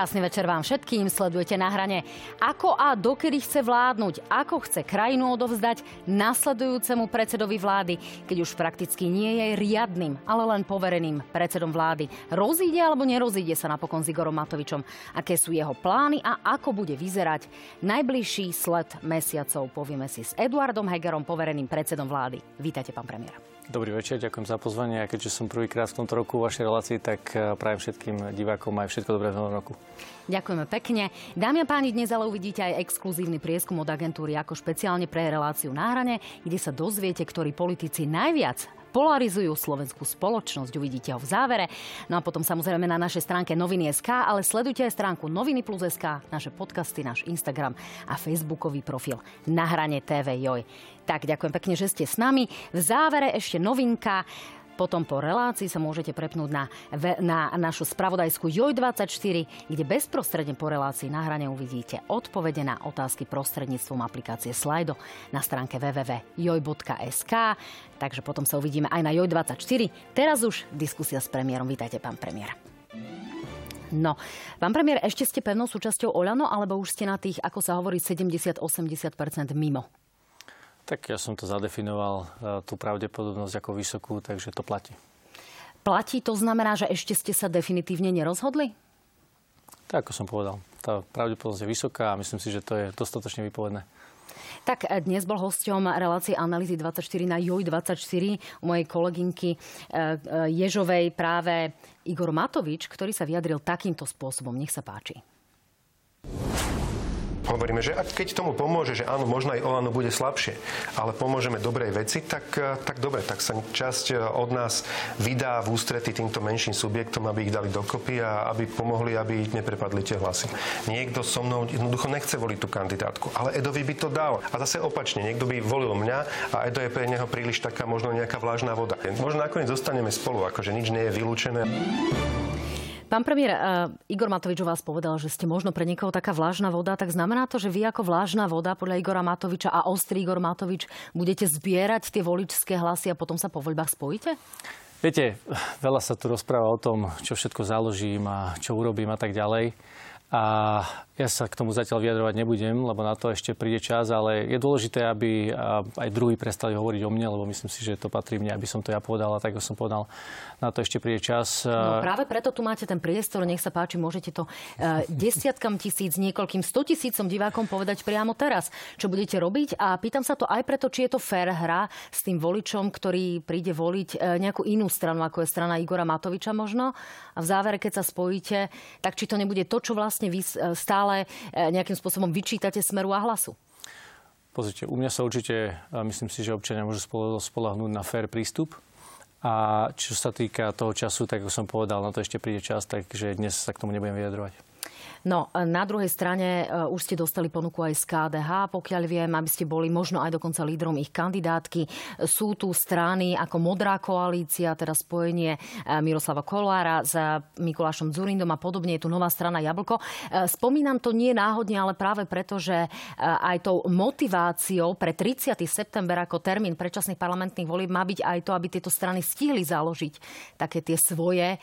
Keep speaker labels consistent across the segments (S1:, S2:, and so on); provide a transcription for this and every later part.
S1: Krásny večer vám všetkým, sledujete na hrane. Ako a dokedy chce vládnuť, ako chce krajinu odovzdať nasledujúcemu predsedovi vlády, keď už prakticky nie je riadnym, ale len povereným predsedom vlády. Rozíde alebo nerozíde sa napokon s Igorom Matovičom? Aké sú jeho plány a ako bude vyzerať najbližší sled mesiacov? Povieme si s Eduardom Hegerom, povereným predsedom vlády. Vítajte, pán premiér.
S2: Dobrý večer, ďakujem za pozvanie. A keďže som prvýkrát v tomto roku vašej relácii, tak eh, prajem všetkým divákom aj všetko dobré v novom roku.
S1: Ďakujeme pekne. Dámy a páni, dnes ale uvidíte aj exkluzívny prieskum od agentúry ako špeciálne pre reláciu na hrane, kde sa dozviete, ktorí politici najviac polarizujú slovenskú spoločnosť. Uvidíte ho v závere. No a potom samozrejme na našej stránke noviny.sk, ale sledujte aj stránku noviny plus.sk, naše podcasty, náš Instagram a Facebookový profil na hrane TV Joj. Tak ďakujem pekne, že ste s nami. V závere ešte novinka. Potom po relácii sa môžete prepnúť na, na našu spravodajskú JOJ24, kde bezprostredne po relácii na hrane uvidíte odpovede na otázky prostredníctvom aplikácie Slido na stránke www.joj.sk. Takže potom sa uvidíme aj na JOJ24. Teraz už diskusia s premiérom. Vítajte, pán premiér. No, pán premiér, ešte ste pevnou súčasťou Oľano, alebo už ste na tých, ako sa hovorí, 70-80% mimo?
S2: Tak ja som to zadefinoval, e, tú pravdepodobnosť ako vysokú, takže to platí.
S1: Platí to znamená, že ešte ste sa definitívne nerozhodli?
S2: Tak, ako som povedal. Tá pravdepodobnosť je vysoká a myslím si, že to je dostatočne vypovedné.
S1: Tak e, dnes bol hosťom relácie Analýzy 24 na JOJ 24 u mojej kolegynky e, Ježovej práve Igor Matovič, ktorý sa vyjadril takýmto spôsobom. Nech sa páči
S3: hovoríme, že keď tomu pomôže, že áno, možno aj Olano bude slabšie, ale pomôžeme dobrej veci, tak, eh, tak dobre, tak sa časť eh, od nás vydá v ústrety týmto menším subjektom, aby ich dali dokopy a aby pomohli, aby neprepadli tie hlasy. Niekto so mnou jednoducho nechce voliť tú kandidátku, ale Edovi by to dal. A zase opačne, niekto by volil mňa a Edo je pre neho príliš taká možno nejaká vlažná voda. Možno nakoniec zostaneme spolu, akože nič nie je vylúčené.
S1: Pán premiér, uh, Igor Matovič o vás povedal, že ste možno pre niekoho taká vlážna voda, tak znamená to, že vy ako vlážna voda podľa Igora Matoviča a ostrý Igor Matovič budete zbierať tie voličské hlasy a potom sa po voľbách spojíte?
S2: Viete, veľa sa tu rozpráva o tom, čo všetko založím a čo urobím a tak ďalej. A ja sa k tomu zatiaľ vyjadrovať nebudem, lebo na to ešte príde čas, ale je dôležité, aby aj druhý prestali hovoriť o mne, lebo myslím si, že to patrí mne, aby som to ja povedal a tak, ako som povedal, na to ešte príde čas.
S1: No práve preto tu máte ten priestor, nech sa páči, môžete to uh, desiatkam tisíc, niekoľkým stotisícom divákom povedať priamo teraz, čo budete robiť a pýtam sa to aj preto, či je to fér hra s tým voličom, ktorý príde voliť uh, nejakú inú stranu, ako je strana Igora Matoviča možno a v závere, keď sa spojíte, tak či to nebude to, čo vlastne vy e, stále e, nejakým spôsobom vyčítate smeru a hlasu?
S2: Pozrite, u mňa sa určite, myslím si, že občania môžu spolahnúť na fér prístup. A čo sa týka toho času, tak ako som povedal, na to ešte príde čas, takže dnes sa k tomu nebudem vyjadrovať.
S1: No, na druhej strane uh, už ste dostali ponuku aj z KDH, pokiaľ viem, aby ste boli možno aj dokonca lídrom ich kandidátky. Sú tu strany ako Modrá koalícia, teda spojenie uh, Miroslava Kolára s Mikulášom Zurindom a podobne. Je tu nová strana Jablko. Uh, spomínam to nie náhodne, ale práve preto, že aj tou motiváciou pre 30. september ako termín predčasných parlamentných volieb má byť aj to, aby tieto strany stihli založiť také tie svoje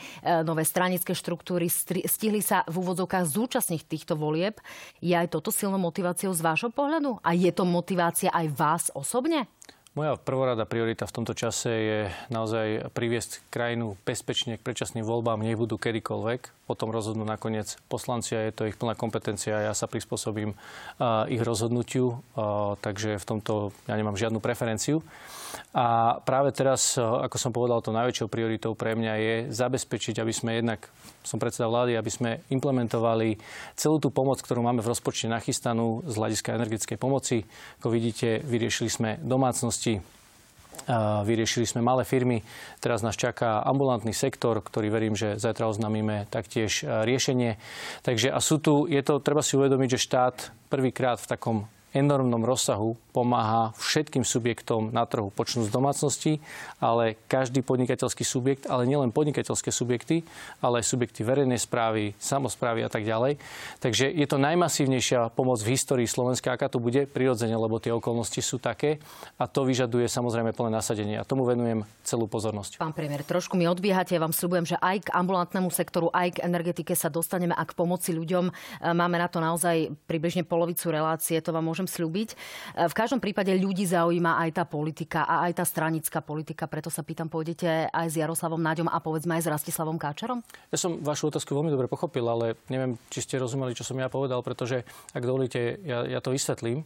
S1: nové stranické štruktúry, stihli sa v úvodzovkách zúčastniť týchto volieb. Je aj toto silnou motiváciou z vášho pohľadu? A je to motivácia aj vás osobne?
S2: Moja prvorada priorita v tomto čase je naozaj priviesť krajinu bezpečne k predčasným voľbám, nech budú kedykoľvek. Potom rozhodnú nakoniec poslanci a je to ich plná kompetencia a ja sa prispôsobím uh, ich rozhodnutiu, uh, takže v tomto ja nemám žiadnu preferenciu. A práve teraz, ako som povedal, to najväčšou prioritou pre mňa je zabezpečiť, aby sme jednak, som predseda vlády, aby sme implementovali celú tú pomoc, ktorú máme v rozpočte nachystanú z hľadiska energetickej pomoci. Ako vidíte, vyriešili sme domácnosti, Vyriešili sme malé firmy, teraz nás čaká ambulantný sektor, ktorý verím, že zajtra oznámime taktiež riešenie. Takže a sú tu, je to, treba si uvedomiť, že štát prvýkrát v takom enormnom rozsahu pomáha všetkým subjektom na trhu, počnú z domácnosti, ale každý podnikateľský subjekt, ale nielen podnikateľské subjekty, ale aj subjekty verejnej správy, samozprávy a tak ďalej. Takže je to najmasívnejšia pomoc v histórii Slovenska, aká to bude prirodzene, lebo tie okolnosti sú také a to vyžaduje samozrejme plné nasadenie a tomu venujem celú pozornosť.
S1: Pán premiér, trošku mi odbiehate, ja vám sľubujem, že aj k ambulantnému sektoru, aj k energetike sa dostaneme a k pomoci ľuďom. Máme na to naozaj približne polovicu relácie, to vám môžem slúbiť. V každom prípade ľudí zaujíma aj tá politika a aj tá stranická politika. Preto sa pýtam, pôjdete aj s Jaroslavom Náďom a povedzme aj s Rastislavom Káčerom?
S2: Ja som vašu otázku veľmi dobre pochopil, ale neviem, či ste rozumeli, čo som ja povedal, pretože ak dovolíte, ja, ja to vysvetlím.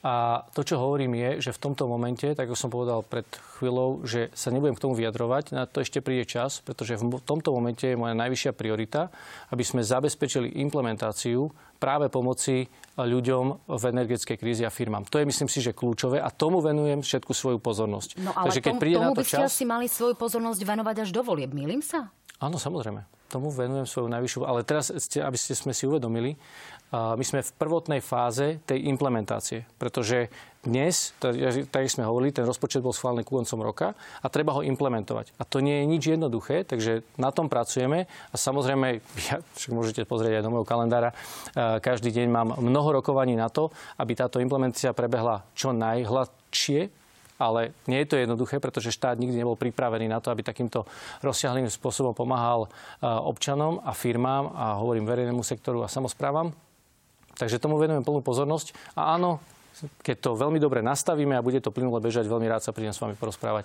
S2: A to, čo hovorím, je, že v tomto momente, tak ako som povedal pred chvíľou, že sa nebudem k tomu vyjadrovať, na to ešte príde čas, pretože v tomto momente je moja najvyššia priorita, aby sme zabezpečili implementáciu práve pomoci ľuďom v energetickej krízi a firmám. To je, myslím si, že kľúčové a tomu venujem všetku svoju pozornosť.
S1: No ale Takže keď tom, príde tomu na to by ste čas... asi mali svoju pozornosť venovať až do volieb. Milím sa?
S2: Áno, samozrejme. Tomu venujem svoju najvyššiu. Ale teraz, aby ste sme si uvedomili, my sme v prvotnej fáze tej implementácie, pretože dnes, tak sme hovorili, ten rozpočet bol schválený koncom roka a treba ho implementovať. A to nie je nič jednoduché, takže na tom pracujeme a samozrejme, ja, však môžete pozrieť aj do môjho kalendára, každý deň mám mnoho rokovaní na to, aby táto implementácia prebehla čo najhladšie, ale nie je to jednoduché, pretože štát nikdy nebol pripravený na to, aby takýmto rozsiahlým spôsobom pomáhal občanom a firmám a hovorím verejnému sektoru a samozprávam. Takže tomu venujeme plnú pozornosť. A áno, keď to veľmi dobre nastavíme a bude to plynule bežať, veľmi rád sa prídem s vami porozprávať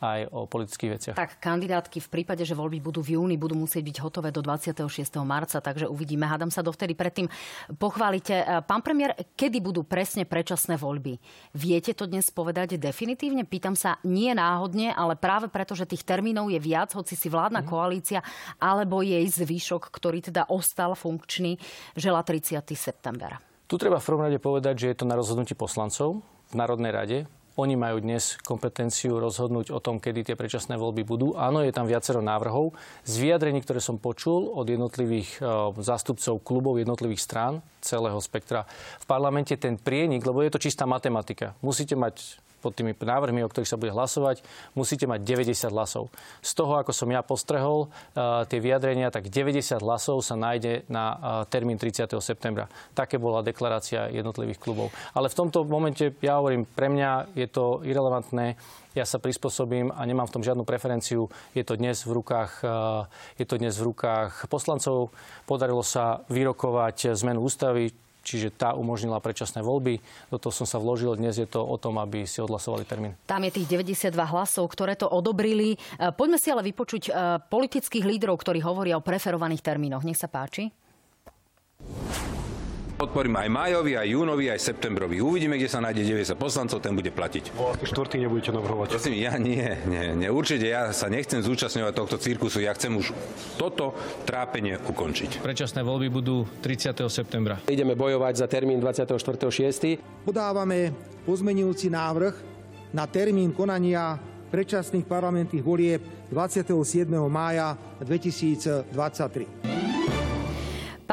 S2: aj o politických veciach.
S1: Tak kandidátky v prípade, že voľby budú v júni, budú musieť byť hotové do 26. marca, takže uvidíme. Hádam sa dovtedy predtým pochválite. Pán premiér, kedy budú presne predčasné voľby? Viete to dnes povedať definitívne? Pýtam sa nie náhodne, ale práve preto, že tých termínov je viac, hoci si vládna mm. koalícia alebo jej zvyšok, ktorý teda ostal funkčný, žela 30. september.
S2: Tu treba v prvom rade povedať, že je to na rozhodnutí poslancov v Národnej rade. Oni majú dnes kompetenciu rozhodnúť o tom, kedy tie predčasné voľby budú. Áno, je tam viacero návrhov. Z vyjadrení, ktoré som počul od jednotlivých e, zástupcov klubov jednotlivých strán celého spektra v parlamente, ten prienik, lebo je to čistá matematika. Musíte mať pod tými návrhmi, o ktorých sa bude hlasovať, musíte mať 90 hlasov. Z toho, ako som ja postrehol uh, tie vyjadrenia, tak 90 hlasov sa nájde na uh, termín 30. septembra. Také bola deklarácia jednotlivých klubov. Ale v tomto momente, ja hovorím, pre mňa je to irrelevantné ja sa prispôsobím a nemám v tom žiadnu preferenciu. Je to dnes v rukách, uh, je to dnes v rukách poslancov. Podarilo sa vyrokovať zmenu ústavy, čiže tá umožnila predčasné voľby. Do toho som sa vložil. Dnes je to o tom, aby si odhlasovali termín.
S1: Tam je tých 92 hlasov, ktoré to odobrili. E, poďme si ale vypočuť e, politických lídrov, ktorí hovoria o preferovaných termínoch. Nech sa páči.
S4: Podporím aj májový, aj júnový, aj septembrový. Uvidíme, kde sa nájde 90 poslancov, ten bude platiť.
S5: Štvrtý nebudete navrhovať?
S4: Prosím, ja nie, nie, nie. Určite ja sa nechcem zúčastňovať tohto cirkusu. Ja chcem už toto trápenie ukončiť.
S2: Predčasné voľby budú 30. septembra.
S5: Ideme bojovať za termín 24.6.
S6: Podávam pozmenujúci návrh na termín konania predčasných parlamentných volieb 27. mája 2023.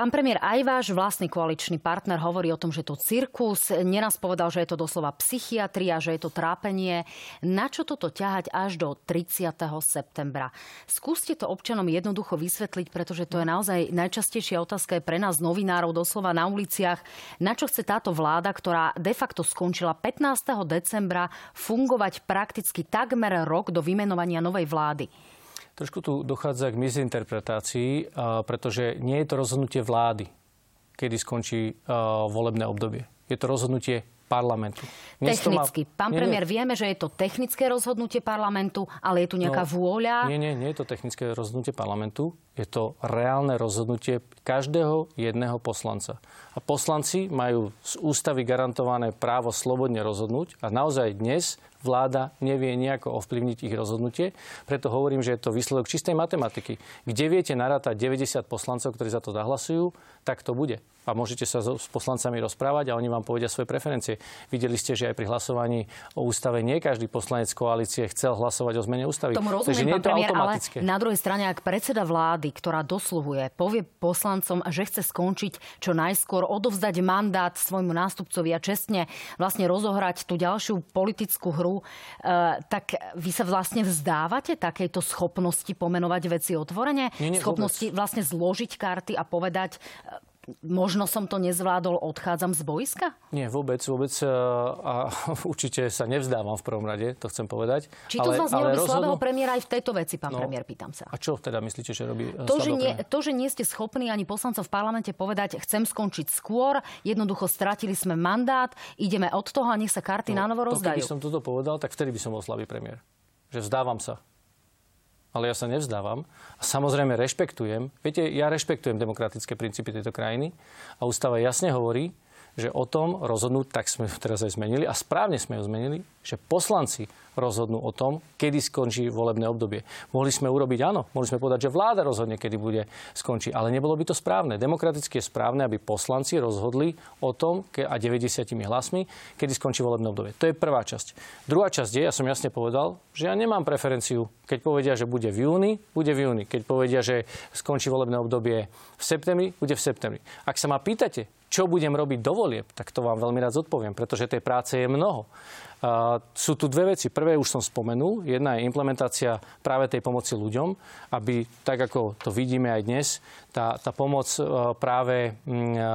S1: Pán premiér, aj váš vlastný koaličný partner hovorí o tom, že to cirkus. Neraz povedal, že je to doslova psychiatria, že je to trápenie. Na čo toto ťahať až do 30. septembra? Skúste to občanom jednoducho vysvetliť, pretože to je naozaj najčastejšia otázka je pre nás novinárov doslova na uliciach. Na čo chce táto vláda, ktorá de facto skončila 15. decembra, fungovať prakticky takmer rok do vymenovania novej vlády?
S2: Trošku tu dochádza k mizinterpretácii, pretože nie je to rozhodnutie vlády, kedy skončí volebné obdobie. Je to rozhodnutie parlamentu.
S1: Technicky. Má... Pán nie, premiér, nie. vieme, že je to technické rozhodnutie parlamentu, ale je tu nejaká no, vôľa?
S2: Nie, nie, nie je to technické rozhodnutie parlamentu. Je to reálne rozhodnutie každého jedného poslanca. A poslanci majú z ústavy garantované právo slobodne rozhodnúť a naozaj dnes vláda nevie nejako ovplyvniť ich rozhodnutie. Preto hovorím, že je to výsledok čistej matematiky. Kde viete narátať 90 poslancov, ktorí za to zahlasujú, tak to bude. a môžete sa s poslancami rozprávať a oni vám povedia svoje preferencie. Videli ste, že aj pri hlasovaní o ústave nie každý poslanec koalície chcel hlasovať o zmene ústavy.
S1: Tomu rozumiem, Takže nie je to premiér, automatické. Ale na druhej strane, ak predseda vlády, ktorá dosluhuje, povie poslancom, že chce skončiť čo najskôr, odovzdať mandát svojmu nástupcovi a čestne vlastne rozohrať tú ďalšiu politickú hru, e, tak vy sa vlastne vzdávate takejto schopnosti pomenovať veci otvorene? Nie, nie, schopnosti vôbec. vlastne zložiť karty a povedať možno som to nezvládol, odchádzam z boiska?
S2: Nie, vôbec, vôbec. E, a určite sa nevzdávam v prvom rade, to chcem povedať.
S1: Či to ale, z vás nerobí rozhodnú... slabého premiéra aj v tejto veci, pán no, premiér, pýtam sa.
S2: A čo teda myslíte, že robí
S1: e, to, že nie, to, že nie ste schopní ani poslancov v parlamente povedať, chcem skončiť skôr, jednoducho stratili sme mandát, ideme od toho a nech sa karty no, na novo rozdajú.
S2: Keby som toto povedal, tak vtedy by som bol slabý premiér. Že vzdávam sa ale ja sa nevzdávam. A samozrejme rešpektujem, viete, ja rešpektujem demokratické princípy tejto krajiny a ústava jasne hovorí, že o tom rozhodnúť, tak sme teraz aj zmenili a správne sme ho zmenili, že poslanci rozhodnú o tom, kedy skončí volebné obdobie. Mohli sme urobiť áno, mohli sme povedať, že vláda rozhodne, kedy bude skončiť, ale nebolo by to správne. Demokraticky je správne, aby poslanci rozhodli o tom a 90 hlasmi, kedy skončí volebné obdobie. To je prvá časť. Druhá časť je, ja som jasne povedal, že ja nemám preferenciu. Keď povedia, že bude v júni, bude v júni. Keď povedia, že skončí volebné obdobie v septembri, bude v septembri. Ak sa ma pýtate, čo budem robiť do volieb, tak to vám veľmi rád zodpoviem, pretože tej práce je mnoho. Sú tu dve veci. Prvé už som spomenul. Jedna je implementácia práve tej pomoci ľuďom, aby tak, ako to vidíme aj dnes, tá, tá pomoc e, práve, e,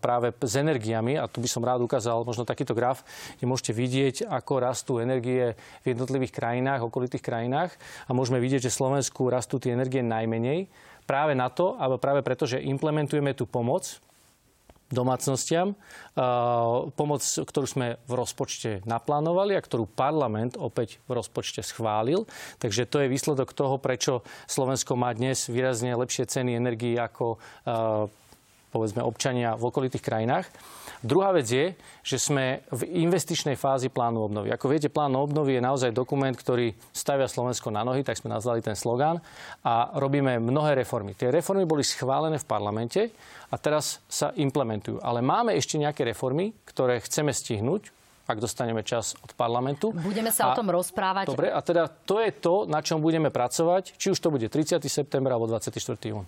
S2: práve s energiami, a tu by som rád ukázal možno takýto graf, kde môžete vidieť, ako rastú energie v jednotlivých krajinách, okolitých krajinách a môžeme vidieť, že Slovensku rastú tie energie najmenej práve na to, alebo práve preto, že implementujeme tú pomoc domácnostiam. Pomoc, ktorú sme v rozpočte naplánovali a ktorú parlament opäť v rozpočte schválil. Takže to je výsledok toho, prečo Slovensko má dnes výrazne lepšie ceny energii ako povedzme občania v okolitých krajinách. Druhá vec je, že sme v investičnej fázi plánu obnovy. Ako viete, plán obnovy je naozaj dokument, ktorý stavia Slovensko na nohy, tak sme nazvali ten slogán a robíme mnohé reformy. Tie reformy boli schválené v parlamente a teraz sa implementujú. Ale máme ešte nejaké reformy, ktoré chceme stihnúť ak dostaneme čas od parlamentu.
S1: Budeme sa a, o tom rozprávať.
S2: Dobre, a teda to je to, na čom budeme pracovať, či už to bude 30. september alebo 24. jún.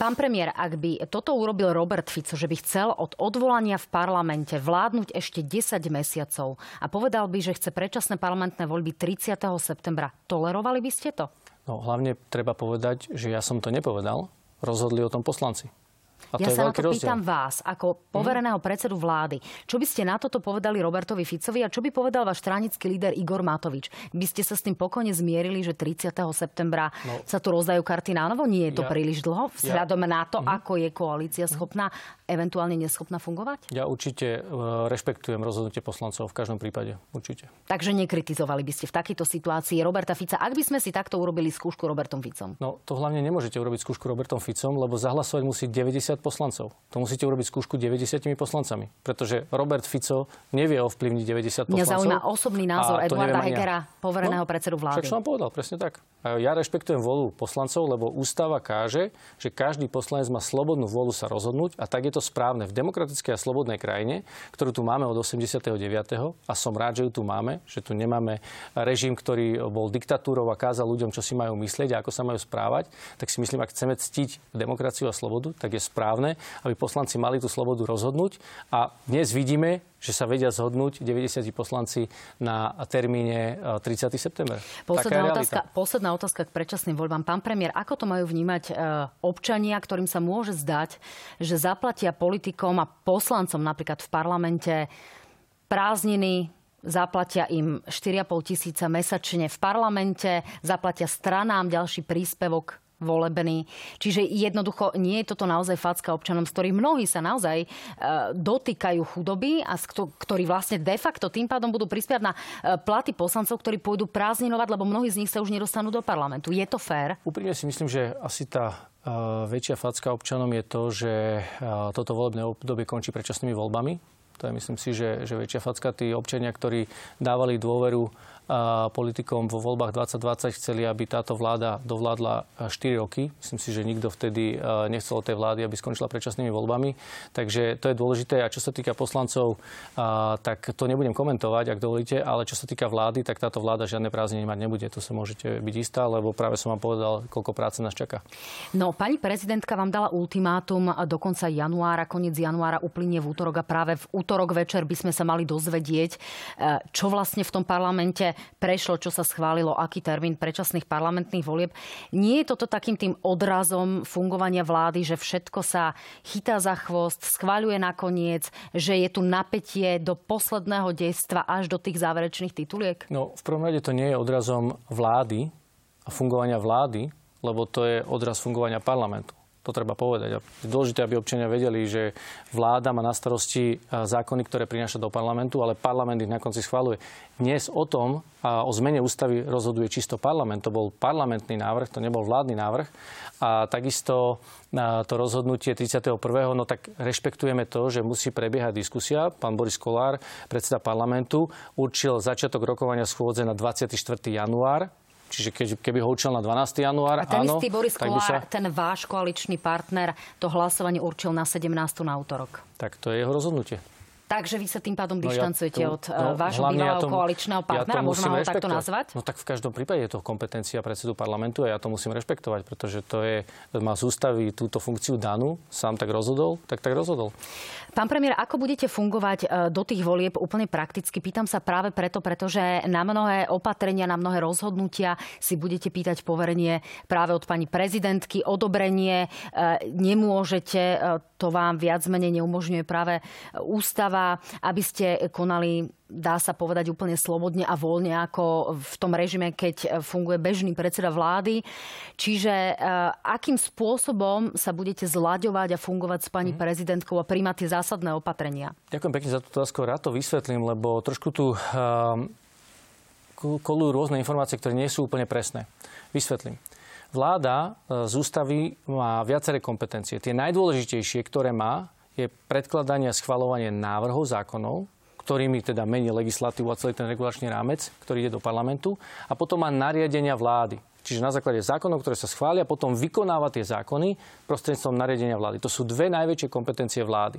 S1: Pán premiér, ak by toto urobil Robert Fico, že by chcel od odvolania v parlamente vládnuť ešte 10 mesiacov a povedal by, že chce predčasné parlamentné voľby 30. septembra, tolerovali by ste to?
S2: No, hlavne treba povedať, že ja som to nepovedal. Rozhodli o tom poslanci.
S1: A ja sa na to rozdiel. pýtam vás, ako povereného predsedu vlády. Čo by ste na toto povedali Robertovi Ficovi a čo by povedal váš stranický líder Igor Matovič? By ste sa s tým pokojne zmierili, že 30. septembra no, sa tu rozdajú karty na novo? Nie je to ja, príliš dlho vzhľadom ja, na to, uh-huh. ako je koalícia schopná, eventuálne neschopná fungovať?
S2: Ja určite uh, rešpektujem rozhodnutie poslancov v každom prípade. Určite.
S1: Takže nekritizovali by ste v takejto situácii Roberta Fica, ak by sme si takto urobili skúšku Robertom Ficom?
S2: No to hlavne nemôžete urobiť skúšku Robertom Ficom, lebo zahlasovať musí 90 poslancov. To musíte urobiť skúšku 90 poslancami, pretože Robert Fico nevie ovplyvniť 90 poslancov.
S1: Mňa zaujíma osobný názor Eduarda Hegera, povereného no, predsedu vlády.
S2: Však som vám povedal, presne tak. Ja rešpektujem volu poslancov, lebo ústava káže, že každý poslanec má slobodnú volu sa rozhodnúť a tak je to správne v demokratickej a slobodnej krajine, ktorú tu máme od 89. a som rád, že ju tu máme, že tu nemáme režim, ktorý bol diktatúrou a kázal ľuďom, čo si majú myslieť a ako sa majú správať, tak si myslím, ak chceme ctiť demokraciu a slobodu, tak je správne, aby poslanci mali tú slobodu rozhodnúť a dnes vidíme, že sa vedia zhodnúť 90 poslanci na termíne 30. E, september.
S1: Posledná otázka, posledná otázka k predčasným voľbám. Pán premiér, ako to majú vnímať e, občania, ktorým sa môže zdať, že zaplatia politikom a poslancom napríklad v parlamente prázdniny, zaplatia im 4,5 tisíca mesačne v parlamente, zaplatia stranám ďalší príspevok volebný. Čiže jednoducho nie je toto naozaj facka občanom, z ktorých mnohí sa naozaj e, dotýkajú chudoby a ktorí vlastne de facto tým pádom budú prispievať na e, platy poslancov, ktorí pôjdu prázdninovať, lebo mnohí z nich sa už nedostanú do parlamentu. Je to fér?
S2: Úprimne si myslím, že asi tá e, väčšia facka občanom je to, že toto volebné obdobie končí predčasnými voľbami. To je myslím si, že, že väčšia facka tí občania, ktorí dávali dôveru politikom vo voľbách 2020 chceli, aby táto vláda dovládla 4 roky. Myslím si, že nikto vtedy nechcel od tej vlády, aby skončila predčasnými voľbami. Takže to je dôležité. A čo sa týka poslancov, tak to nebudem komentovať, ak dovolíte, ale čo sa týka vlády, tak táto vláda žiadne prázdniny mať nebude. To sa môžete byť istá, lebo práve som vám povedal, koľko práce nás čaká.
S1: No, pani prezidentka vám dala ultimátum do konca januára, koniec januára uplynie v útorok a práve v útorok večer by sme sa mali dozvedieť, e, čo vlastne v tom parlamente prešlo, čo sa schválilo, aký termín predčasných parlamentných volieb. Nie je toto takým tým odrazom fungovania vlády, že všetko sa chytá za chvost, schváľuje nakoniec, že je tu napätie do posledného dejstva až do tých záverečných tituliek?
S2: No, v prvom rade to nie je odrazom vlády a fungovania vlády, lebo to je odraz fungovania parlamentu. To treba povedať. A je dôležité, aby občania vedeli, že vláda má na starosti zákony, ktoré prináša do parlamentu, ale parlament ich na konci schváluje. Dnes o tom, o zmene ústavy rozhoduje čisto parlament. To bol parlamentný návrh, to nebol vládny návrh. A takisto to rozhodnutie 31. no tak rešpektujeme to, že musí prebiehať diskusia. Pán Boris Kolár, predseda parlamentu, určil začiatok rokovania schôdze na 24. január Čiže keď, keby ho učil na 12. január,
S1: A ten
S2: áno,
S1: istý Boris Kolár,
S2: sa...
S1: ten váš koaličný partner, to hlasovanie určil na 17. na útorok.
S2: Tak to je jeho rozhodnutie.
S1: Takže vy sa tým pádom dištancujete
S2: no ja
S1: od no, vášho bývalého ja tomu, koaličného partnera, ja môžeme ho takto nazvať?
S2: No tak v každom prípade je to kompetencia predsedu parlamentu a ja to musím rešpektovať, pretože to je, má z ústavy túto funkciu danú, sám tak rozhodol, tak tak rozhodol.
S1: Pán premiér, ako budete fungovať e, do tých volieb úplne prakticky? Pýtam sa práve preto, pretože na mnohé opatrenia, na mnohé rozhodnutia si budete pýtať poverenie práve od pani prezidentky, odobrenie. E, nemôžete, to vám viac menej neumožňuje práve ústava, aby ste konali dá sa povedať úplne slobodne a voľne ako v tom režime, keď funguje bežný predseda vlády. Čiže akým spôsobom sa budete zlaďovať a fungovať s pani mm. prezidentkou a príjmať tie zásadné opatrenia?
S2: Ďakujem pekne za túto otázku. Rád to vysvetlím, lebo trošku tu kolujú rôzne informácie, ktoré nie sú úplne presné. Vysvetlím. Vláda e, z ústavy má viaceré kompetencie. Tie najdôležitejšie, ktoré má, je predkladanie a schvalovanie návrhov zákonov, ktorými teda mení legislatívu a celý ten regulačný rámec, ktorý ide do parlamentu. A potom má nariadenia vlády. Čiže na základe zákonov, ktoré sa schvália, potom vykonáva tie zákony prostredstvom nariadenia vlády. To sú dve najväčšie kompetencie vlády.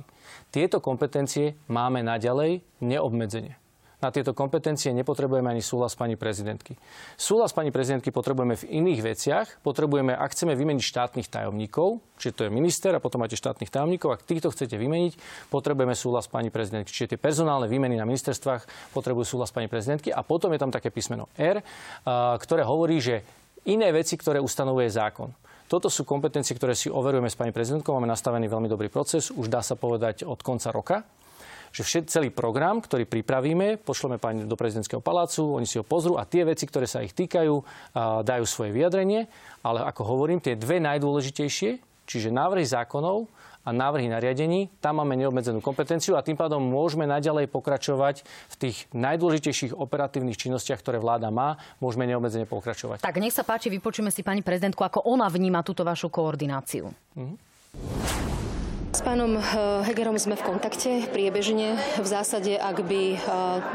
S2: Tieto kompetencie máme naďalej neobmedzenie na tieto kompetencie nepotrebujeme ani súhlas pani prezidentky. Súhlas pani prezidentky potrebujeme v iných veciach. Potrebujeme, ak chceme vymeniť štátnych tajomníkov, čiže to je minister a potom máte štátnych tajomníkov, ak týchto chcete vymeniť, potrebujeme súhlas pani prezidentky. Čiže tie personálne výmeny na ministerstvách potrebujú súhlas pani prezidentky a potom je tam také písmeno R, ktoré hovorí, že iné veci, ktoré ustanovuje zákon. Toto sú kompetencie, ktoré si overujeme s pani prezidentkou. Máme nastavený veľmi dobrý proces, už dá sa povedať od konca roka že všet, celý program, ktorý pripravíme, pošleme pani do prezidentského palácu, oni si ho pozrú a tie veci, ktoré sa ich týkajú, dajú svoje vyjadrenie. Ale ako hovorím, tie dve najdôležitejšie, čiže návrhy zákonov a návrhy nariadení, tam máme neobmedzenú kompetenciu a tým pádom môžeme naďalej pokračovať v tých najdôležitejších operatívnych činnostiach, ktoré vláda má, môžeme neobmedzene pokračovať.
S1: Tak nech sa páči, vypočujeme si pani prezidentku, ako ona vníma túto vašu koordináciu. Mm-hmm.
S7: Pánom eh, Hegerom sme v kontakte priebežne. V zásade, ak by eh,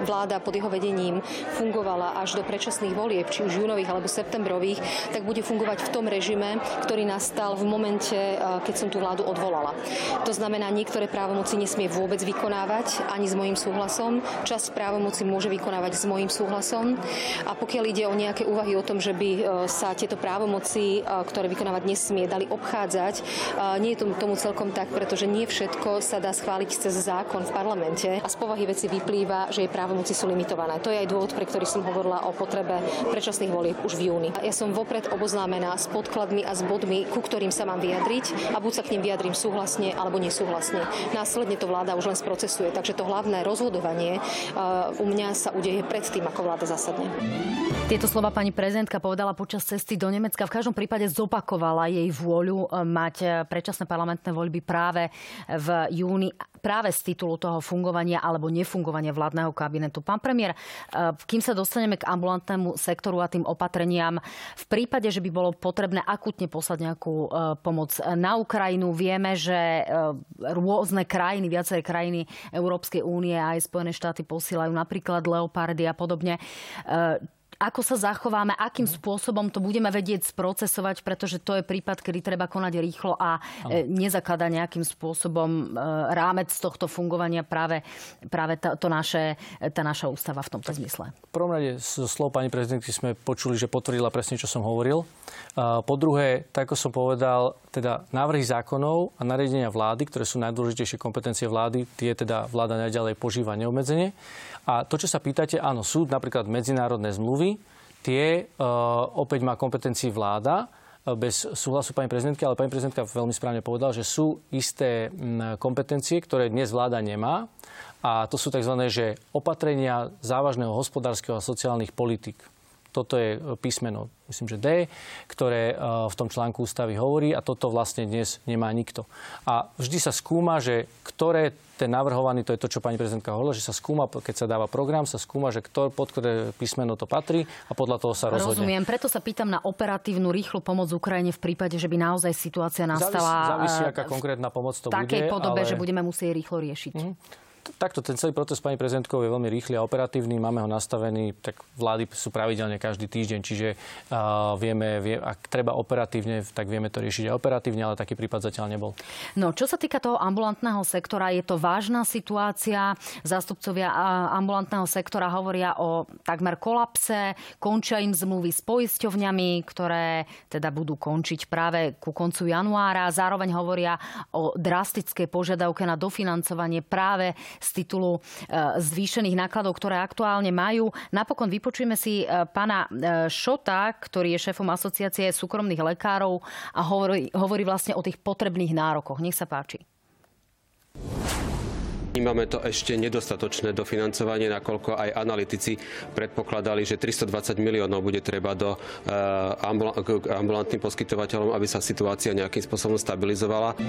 S7: vláda pod jeho vedením fungovala až do predčasných volieb, či už júnových alebo septembrových, tak bude fungovať v tom režime, ktorý nastal v momente, eh, keď som tú vládu odvolala. To znamená, niektoré právomoci nesmie vôbec vykonávať ani s mojím súhlasom. Časť právomoci môže vykonávať s mojím súhlasom. A pokiaľ ide o nejaké úvahy o tom, že by sa tieto právomoci, ktoré vykonávať nesmie, dali obchádzať, nie je tomu celkom tak, preto pretože nie všetko sa dá schváliť cez zákon v parlamente a z povahy veci vyplýva, že jej právomoci sú limitované. To je aj dôvod, pre ktorý som hovorila o potrebe predčasných volieb už v júni. Ja som vopred oboznámená s podkladmi a s bodmi, ku ktorým sa mám vyjadriť a buď sa k ním vyjadrím súhlasne alebo nesúhlasne. Následne to vláda už len sprocesuje, takže to hlavné rozhodovanie uh, u mňa sa udeje predtým, ako vláda zasadne.
S1: Tieto slova pani prezidentka povedala počas cesty do Nemecka. V každom prípade zopakovala jej vôľu uh, mať uh, predčasné parlamentné voľby práve v júni práve z titulu toho fungovania alebo nefungovania vládneho kabinetu. Pán premiér, kým sa dostaneme k ambulantnému sektoru a tým opatreniam, v prípade, že by bolo potrebné akutne poslať nejakú pomoc na Ukrajinu, vieme, že rôzne krajiny, viaceré krajiny Európskej únie a aj Spojené štáty posielajú napríklad leopardy a podobne ako sa zachováme, akým mhm. spôsobom to budeme vedieť sprocesovať, pretože to je prípad, kedy treba konať rýchlo a ano. E, nezakladá nejakým spôsobom e, rámec tohto fungovania práve, práve to, to naše, tá naša ústava v tomto zmysle.
S2: V prvom rade z slov pani prezidentky sme počuli, že potvrdila presne, čo som hovoril. Po druhé, tak ako som povedal, teda návrhy zákonov a nariadenia vlády, ktoré sú najdôležitejšie kompetencie vlády, tie teda vláda najďalej požíva neobmedzenie. A to, čo sa pýtate, áno, sú napríklad medzinárodné zmluvy, tie uh, opäť má kompetencii vláda e, bez súhlasu pani prezidentky, ale pani prezidentka veľmi správne povedala, že sú isté kompetencie, ktoré dnes vláda nemá. A to sú tzv. Že opatrenia závažného hospodárskeho a sociálnych politik. Toto je písmeno, myslím, že D, ktoré e, v tom článku ústavy hovorí a toto vlastne dnes nemá nikto. A vždy sa skúma, že ktoré ten navrhovaný, to je to, čo pani prezidentka hovorila, že sa skúma, keď sa dáva program, sa skúma, že kto, pod ktoré písmeno to patrí a podľa toho sa rozhodne.
S1: Rozumiem, preto sa pýtam na operatívnu rýchlu pomoc Ukrajine v prípade, že by naozaj situácia nastala
S2: závisí, závisí aká konkrétna pomoc to
S1: v takej
S2: bude,
S1: podobe, ale... že budeme musieť rýchlo riešiť. Mm-hmm
S2: takto ten celý proces pani prezidentkou je veľmi rýchly a operatívny. Máme ho nastavený, tak vlády sú pravidelne každý týždeň, čiže uh, vieme, vie, ak treba operatívne, tak vieme to riešiť aj operatívne, ale taký prípad zatiaľ nebol.
S1: No, čo sa týka toho ambulantného sektora, je to vážna situácia. Zástupcovia ambulantného sektora hovoria o takmer kolapse, končia im zmluvy s poisťovňami, ktoré teda budú končiť práve ku koncu januára. Zároveň hovoria o drastickej požiadavke na dofinancovanie práve z titulu e, zvýšených nákladov, ktoré aktuálne majú. Napokon vypočujeme si e, pána e, Šota, ktorý je šéfom asociácie súkromných lekárov a hovorí, hovorí vlastne o tých potrebných nárokoch. Nech sa páči.
S5: Vnímame to ešte nedostatočné dofinancovanie, nakoľko aj analytici predpokladali, že 320 miliónov bude treba do ambulantným poskytovateľom, aby sa situácia nejakým spôsobom stabilizovala.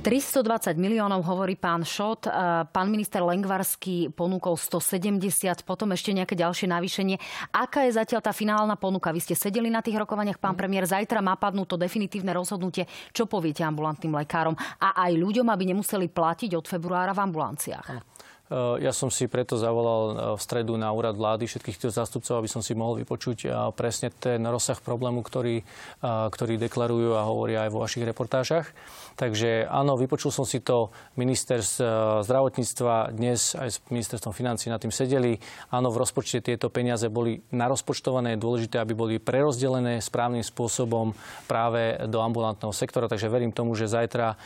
S1: 320 miliónov hovorí pán Šot. E, pán minister Lengvarský ponúkol 170, potom ešte nejaké ďalšie navýšenie. Aká je zatiaľ tá finálna ponuka? Vy ste sedeli na tých rokovaniach, pán premiér. Zajtra má padnúť to definitívne rozhodnutie. Čo poviete ambulantným lekárom? A aj ľuďom, aby nemuseli platiť od februára v ambulanciách.
S2: Eh, ja som si preto zavolal eh, v stredu na úrad vlády všetkých tých zástupcov, aby som si mohol vypočuť eh, presne ten rozsah problému, ktorý, ktorý deklarujú a hovoria aj vo vašich reportážach. Takže áno, vypočul som si to. Minister zdravotníctva dnes aj s ministerstvom financí na tým sedeli. Áno, v rozpočte tieto peniaze boli narozpočtované. Dôležité, aby boli prerozdelené správnym spôsobom práve do ambulantného sektora. Takže verím tomu, že zajtra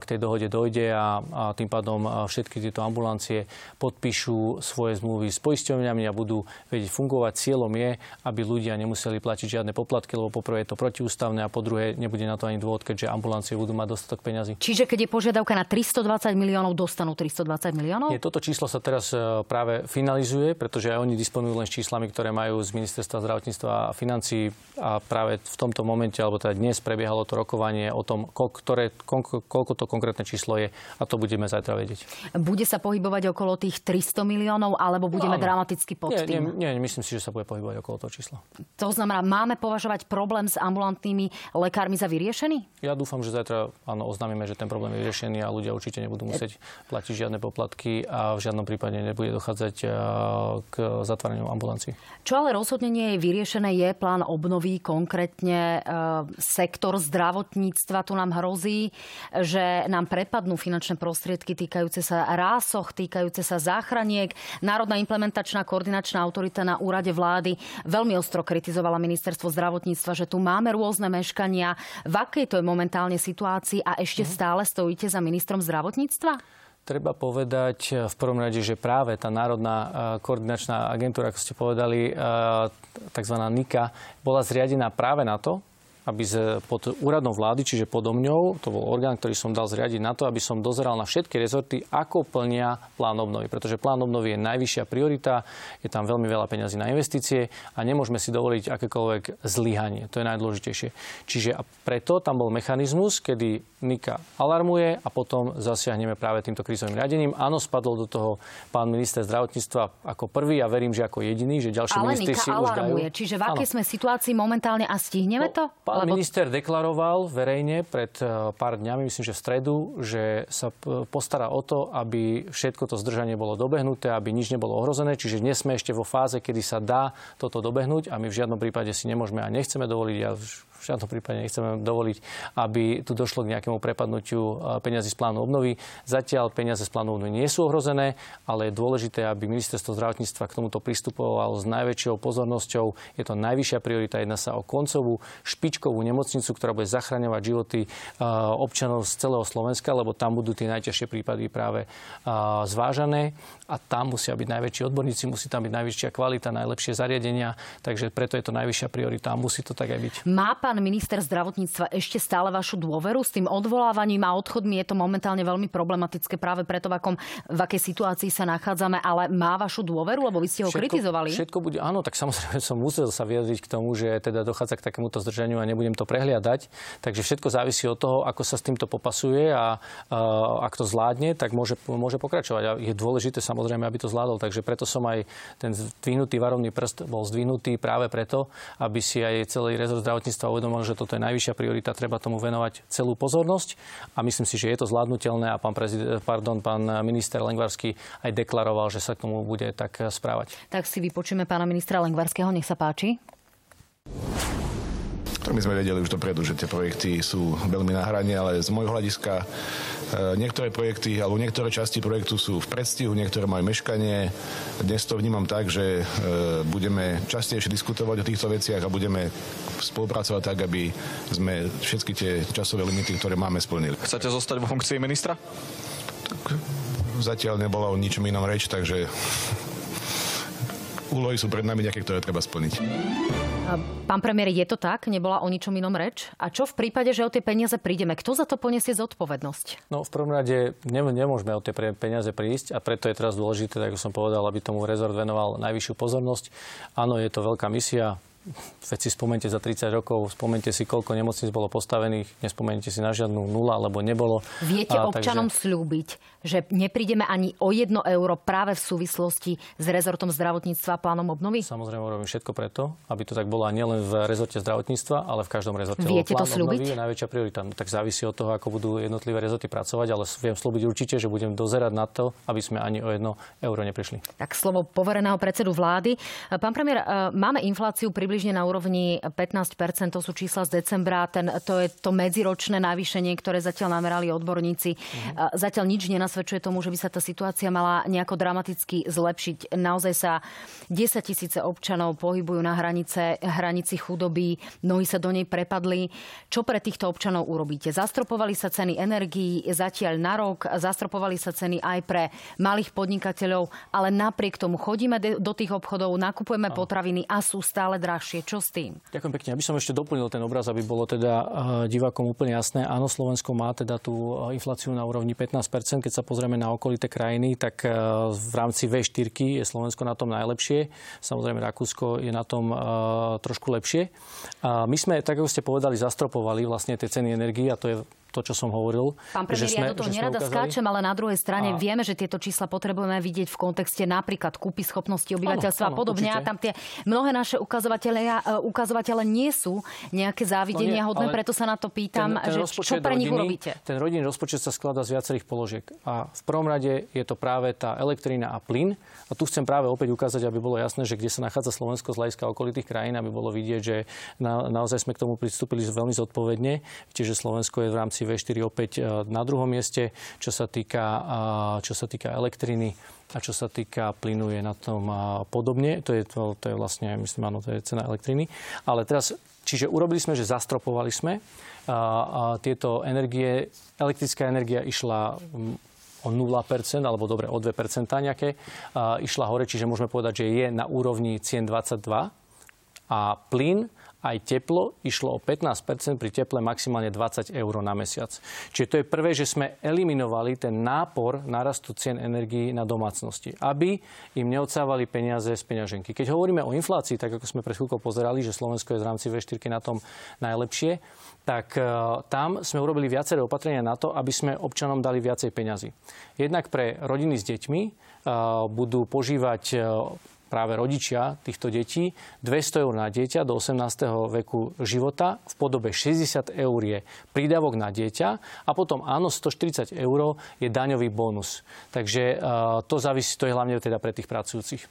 S2: k tej dohode dojde a, a tým pádom všetky tieto ambulancie podpíšu svoje zmluvy s poisťovňami a budú vedieť fungovať. Cieľom je, aby ľudia nemuseli platiť žiadne poplatky, lebo poprvé je to protiústavné a po druhé nebude na to ani dôvod, keďže ambulancie budú mať dostatok peňazí.
S1: Čiže keď je požiadavka na 320 miliónov, dostanú 320 miliónov?
S2: Nie, toto číslo sa teraz e, práve finalizuje, pretože aj oni disponujú len s číslami, ktoré majú z ministerstva zdravotníctva a financí a práve v tomto momente, alebo teda dnes prebiehalo to rokovanie o tom, ktoré, koľko to konkrétne číslo je a to budeme zajtra vedieť.
S1: Bude sa pohybovať okolo tých 300 miliónov, alebo budeme no, dramaticky pod
S2: nie,
S1: tým?
S2: Nie, nie, myslím si, že sa bude pohybovať okolo toho čísla.
S1: To znamená, máme považovať problém s ambulantnými lekármi za vyriešený?
S2: Ja dúfam, že zajtra áno, oznámime, že ten problém je vyriešený a ľudia určite nebudú musieť platiť žiadne poplatky a v žiadnom prípade nebude dochádzať k zatváraniu ambulancií.
S1: Čo ale rozhodne nie je vyriešené, je plán obnovy, konkrétne sektor zdravotníctva. Tu nám hrozí, že nám prepadnú finančné prostriedky týkajúce sa rásoch, týkajúce týkajúce sa záchraniek. Národná implementačná koordinačná autorita na úrade vlády veľmi ostro kritizovala ministerstvo zdravotníctva, že tu máme rôzne meškania. V akej to je momentálne situácii a ešte mhm. stále stojíte za ministrom zdravotníctva?
S2: Treba povedať v prvom rade, že práve tá Národná e, koordinačná agentúra, ako ste povedali, e, tzv. NIKA, bola zriadená práve na to, aby pod úradom vlády, čiže podo mňou, to bol orgán, ktorý som dal zriadiť na to, aby som dozeral na všetky rezorty, ako plnia plán obnovy. Pretože plán obnovy je najvyššia priorita, je tam veľmi veľa peňazí na investície a nemôžeme si dovoliť akékoľvek zlyhanie. To je najdôležitejšie. Čiže a preto tam bol mechanizmus, kedy Nika alarmuje a potom zasiahneme práve týmto krízovým riadením. Áno, spadol do toho pán minister zdravotníctva ako prvý a verím, že ako jediný, že ďalší
S1: Ale
S2: ministri
S1: Nika
S2: si
S1: alarmuje.
S2: už dajú.
S1: Čiže v akej sme situácii momentálne a stihneme
S2: No,
S1: to?
S2: Pán
S1: Lebo
S2: minister deklaroval verejne pred eh, pár dňami, myslím, že v stredu, že sa p- postará o to, aby všetko to zdržanie bolo dobehnuté, aby nič nebolo ohrozené. Čiže dnes sme ešte vo fáze, kedy sa dá toto dobehnúť a my v žiadnom prípade si nemôžeme a nechceme dovoliť, ja v žiadnom prípade nechceme dovoliť, aby tu došlo k nejakému prepadnutiu eh, peňazí z plánu obnovy. Zatiaľ peniaze z plánu obnovy nie sú ohrozené, ale je dôležité, aby ministerstvo zdravotníctva k tomuto pristupovalo s najväčšou pozornosťou. Je to najvyššia priorita, jedná sa o koncovú špičkovú nemocnicu, ktorá bude zachraňovať životy eh, občanov z celého Slovenska, lebo tam budú tie najťažšie prípady práve eh, zvážané a tam musia byť najväčší odborníci, musí tam byť najvyššia kvalita, najlepšie zariadenia, takže preto je to najvyššia priorita a musí to tak aj byť.
S1: Má pán minister zdravotníctva ešte stále vašu dôveru? S tým odvolávaním a odchodmi je to momentálne veľmi problematické práve preto, v, akom, v akej situácii sa nachádzame, ale má vašu dôveru, lebo vy ste ho kritizovali?
S2: Všetko bude, áno, tak samozrejme som musel sa vyjadriť k tomu, že teda dochádza k takémuto zdržaniu a nebudem to prehliadať. Takže všetko závisí od toho, ako sa s týmto popasuje a, a ak to zvládne, tak môže, môže pokračovať. A je dôležité samozrejme, aby to zvládol. Takže preto som aj ten zdvihnutý varovný prst bol zdvihnutý práve preto, aby si aj celý rezort zdravotníctva uvedomil, že toto je najvyššia priorita, treba tomu venovať celú pozornosť a myslím si, že je to zvládnutelné a pán, prezident, pardon, pán minister Lengvarský aj deklaroval, že sa k tomu bude tak správať.
S1: Tak si vypočujeme pána ministra Lengvarského, nech sa páči.
S8: To my sme vedeli už dopredu, že tie projekty sú veľmi na hrane, ale z môjho hľadiska e, niektoré projekty alebo niektoré časti projektu sú v predstihu, niektoré majú meškanie. Dnes to vnímam tak, že e, budeme častejšie diskutovať o týchto veciach a budeme spolupracovať tak, aby sme všetky tie časové limity, ktoré máme, splnili.
S9: Chcete zostať vo funkcii ministra?
S8: Zatiaľ nebola o ničom inom reč, takže úlohy sú pred nami nejaké, ktoré treba splniť.
S1: Pán premiér, je to tak? Nebola o ničom inom reč? A čo v prípade, že o tie peniaze prídeme? Kto za to poniesie zodpovednosť?
S2: No v prvom rade nemôžeme o tie peniaze prísť a preto je teraz dôležité, ako som povedal, aby tomu rezort venoval najvyššiu pozornosť. Áno, je to veľká misia, Veď si spomente za 30 rokov, spomente si, koľko nemocníc bolo postavených, nespomente si na žiadnu nula, alebo nebolo.
S1: Viete
S2: a,
S1: občanom takže... slúbiť, že neprídeme ani o jedno euro práve v súvislosti s rezortom zdravotníctva a plánom obnovy?
S2: Samozrejme, robím všetko preto, aby to tak bolo nielen v rezorte zdravotníctva, ale v každom rezorte.
S1: Viete to slúbiť?
S2: je najväčšia priorita. No, tak závisí od toho, ako budú jednotlivé rezorty pracovať, ale viem slúbiť určite, že budem dozerať na to, aby sme ani o jedno euro neprišli.
S1: Tak slovo povereného predsedu vlády. Pán premiér, e, máme infláciu približne na úrovni 15 to sú čísla z decembra, ten, to je to medziročné navýšenie, ktoré zatiaľ namerali odborníci. Mm. Zatiaľ nič nenasvedčuje tomu, že by sa tá situácia mala nejako dramaticky zlepšiť. Naozaj sa 10 tisíce občanov pohybujú na hranice, hranici chudoby, mnohí sa do nej prepadli. Čo pre týchto občanov urobíte? Zastropovali sa ceny energií zatiaľ na rok, zastropovali sa ceny aj pre malých podnikateľov, ale napriek tomu chodíme do tých obchodov, nakupujeme potraviny a sú stále drahšie. Čo s tým?
S2: Ďakujem pekne. Aby som ešte doplnil ten obraz, aby bolo teda uh, divákom úplne jasné. Áno, Slovensko má teda tú uh, infláciu na úrovni 15% Keď sa pozrieme na okolité krajiny, tak uh, v rámci V4 je Slovensko na tom najlepšie. Samozrejme, Rakúsko je na tom trošku lepšie. My sme, tak ako ste povedali, zastropovali vlastne tie ceny energii a to je to, čo som hovoril.
S1: Pán premiér, ja do toho nerada skáčem, ale na druhej strane a... vieme, že tieto čísla potrebujeme vidieť v kontexte napríklad kúpy schopnosti obyvateľstva a podobne. Určite. A tam tie mnohé naše ukazovatele, e, ukazovatele nie sú nejaké závidenia no hodné, preto sa na to pýtam, ten, ten že čo pre nich urobíte.
S2: Ten rodinný rozpočet sa skladá z viacerých položiek. A v prvom rade je to práve tá elektrina a plyn. A tu chcem práve opäť ukázať, aby bolo jasné, že kde sa nachádza Slovensko z hľadiska okolitých krajín, aby bolo vidieť, že na, naozaj sme k tomu pristúpili veľmi zodpovedne. Čiže Slovensko je v rámci V4 opäť e, na druhom mieste, čo sa týka, čo sa týka elektriny a čo sa týka plynu je na tom podobne. To je, to, to je vlastne, myslím, áno, to je cena elektriny. Ale teraz, čiže urobili sme, že zastropovali sme a, a tieto energie, elektrická energia išla o 0%, alebo dobre o 2% nejaké, a, išla hore, čiže môžeme povedať, že je na úrovni cien 22 A plyn aj teplo išlo o 15% pri teple maximálne 20 eur na mesiac. Čiže to je prvé, že sme eliminovali ten nápor narastu cien energií na domácnosti, aby im neodsávali peniaze z peňaženky. Keď hovoríme o inflácii, tak ako sme pred chvíľkou pozerali, že Slovensko je z rámci V4 na tom najlepšie, tak e, tam sme urobili viaceré opatrenia na to, aby sme občanom dali viacej peňazí. Jednak pre rodiny s deťmi e, budú požívať e, práve rodičia týchto detí 200 eur na dieťa do 18. veku života v podobe 60 eur je prídavok na dieťa a potom áno, 140 eur je daňový bonus. Takže to závisí, to je hlavne teda pre tých pracujúcich.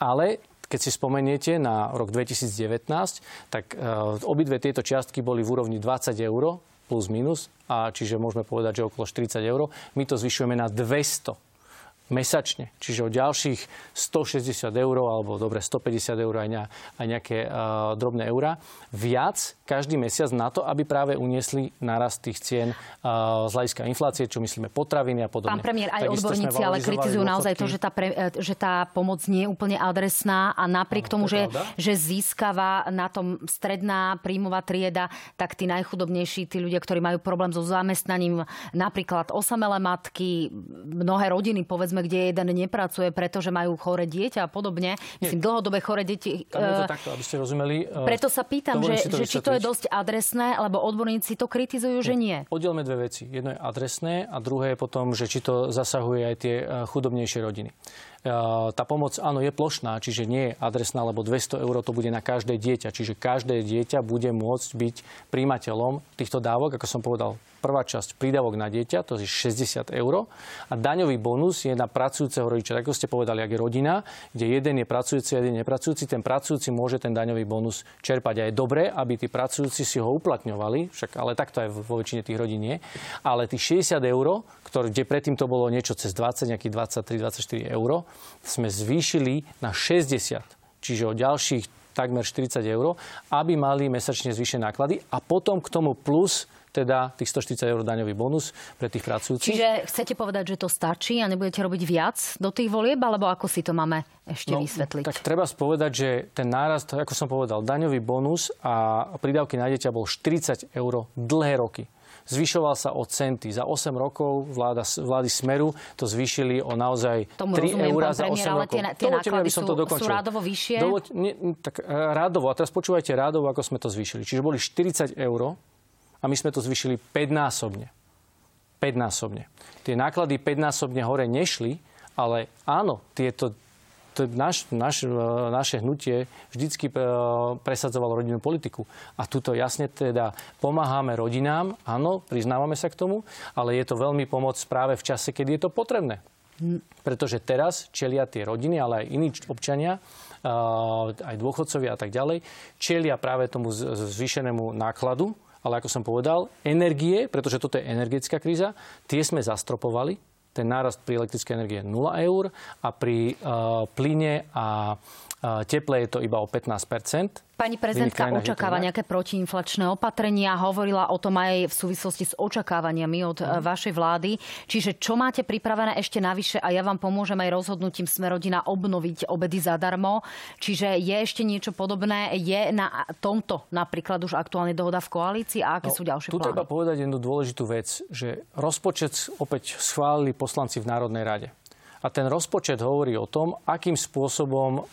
S2: Ale keď si spomeniete na rok 2019, tak obidve tieto čiastky boli v úrovni 20 eur plus minus, a čiže môžeme povedať, že okolo 40 eur. My to zvyšujeme na 200 mesačne. Čiže o ďalších 160 eur, alebo dobre 150 eur aj, ne, aj nejaké uh, drobné eurá, viac každý mesiac na to, aby práve uniesli narast tých cien uh, z hľadiska inflácie, čo myslíme potraviny a podobne.
S1: Pán premiér, aj Takisto odborníci ale kritizujú dôchodky. naozaj to, že tá, pre, e, že tá pomoc nie je úplne adresná a napriek Áno, tomu, to že, že získava na tom stredná príjmová trieda, tak tí najchudobnejší, tí ľudia, ktorí majú problém so zamestnaním, napríklad osamelé matky, mnohé rodiny, povedzme, povedzme, kde jeden nepracuje, pretože majú chore dieťa a podobne. Myslím, dlhodobé chore deti.
S2: Tam je to uh, takto, aby ste rozumeli.
S1: Uh, preto sa pýtam, že, že či to je dosť adresné, lebo odborníci to kritizujú, že nie.
S2: Oddielme dve veci. Jedno je adresné a druhé je potom, že či to zasahuje aj tie chudobnejšie rodiny. Tá pomoc, áno, je plošná, čiže nie je adresná, lebo 200 eur to bude na každé dieťa. Čiže každé dieťa bude môcť byť príjimateľom týchto dávok, ako som povedal, prvá časť prídavok na dieťa, to je 60 eur. A daňový bonus je na pracujúceho rodiča. Ako ste povedali, ak je rodina, kde jeden je pracujúci a jeden nepracujúci, ten pracujúci môže ten daňový bonus čerpať. A je dobré, aby tí pracujúci si ho uplatňovali, však ale takto aj vo väčšine tých rodín nie. Ale tých 60 eur, ktoré, kde predtým to bolo niečo cez 20, nejakých 23-24 eur, sme zvýšili na 60. Čiže o ďalších takmer 40 eur, aby mali mesačne zvýšené náklady a potom k tomu plus teda tých 140 eur daňový bonus pre tých pracujúcich.
S1: Čiže chcete povedať, že to stačí a nebudete robiť viac do tých volieb, alebo ako si to máme ešte no, vysvetliť?
S2: Tak treba spovedať, že ten nárast, ako som povedal, daňový bonus a prídavky na dieťa bol 40 eur dlhé roky zvyšoval sa o centy. Za 8 rokov vláda, vlády Smeru to zvýšili o naozaj Tomu 3 eur za 8 premiér, rokov.
S1: Tie, tie náklady sú, sú rádovo vyššie? Dovoľ,
S2: nie, tak e, rádovo. A teraz počúvajte rádovo, ako sme to zvýšili. Čiže boli 40 eur a my sme to zvýšili 5-násobne. 5-násobne. Tie náklady 5-násobne hore nešli, ale áno, tieto to naš, naš, e, naše hnutie vždycky e, presadzovalo rodinnú politiku. A tuto jasne teda pomáhame rodinám, áno, priznávame sa k tomu, ale je to veľmi pomoc práve v čase, keď je to potrebné. Pretože teraz čelia tie rodiny, ale aj iní občania, e, aj dôchodcovia a tak ďalej, čelia práve tomu zvýšenému nákladu, ale ako som povedal, energie, pretože toto je energetická kríza, tie sme zastropovali, ten nárast pri elektrickej energie je 0 eur a pri uh, plyne a uh, teple je to iba o 15
S1: Pani prezidentka očakáva nejaké protiinflačné opatrenia. Hovorila o tom aj v súvislosti s očakávaniami od mm. vašej vlády. Čiže čo máte pripravené ešte navyše a ja vám pomôžem aj rozhodnutím Smerodina obnoviť obedy zadarmo. Čiže je ešte niečo podobné? Je na tomto napríklad už aktuálne dohoda v koalícii a aké no, sú ďalšie
S2: tu
S1: plány?
S2: Tu treba povedať jednu dôležitú vec, že rozpočet opäť schválili poslanci v Národnej rade. A ten rozpočet hovorí o tom, akým spôsobom uh,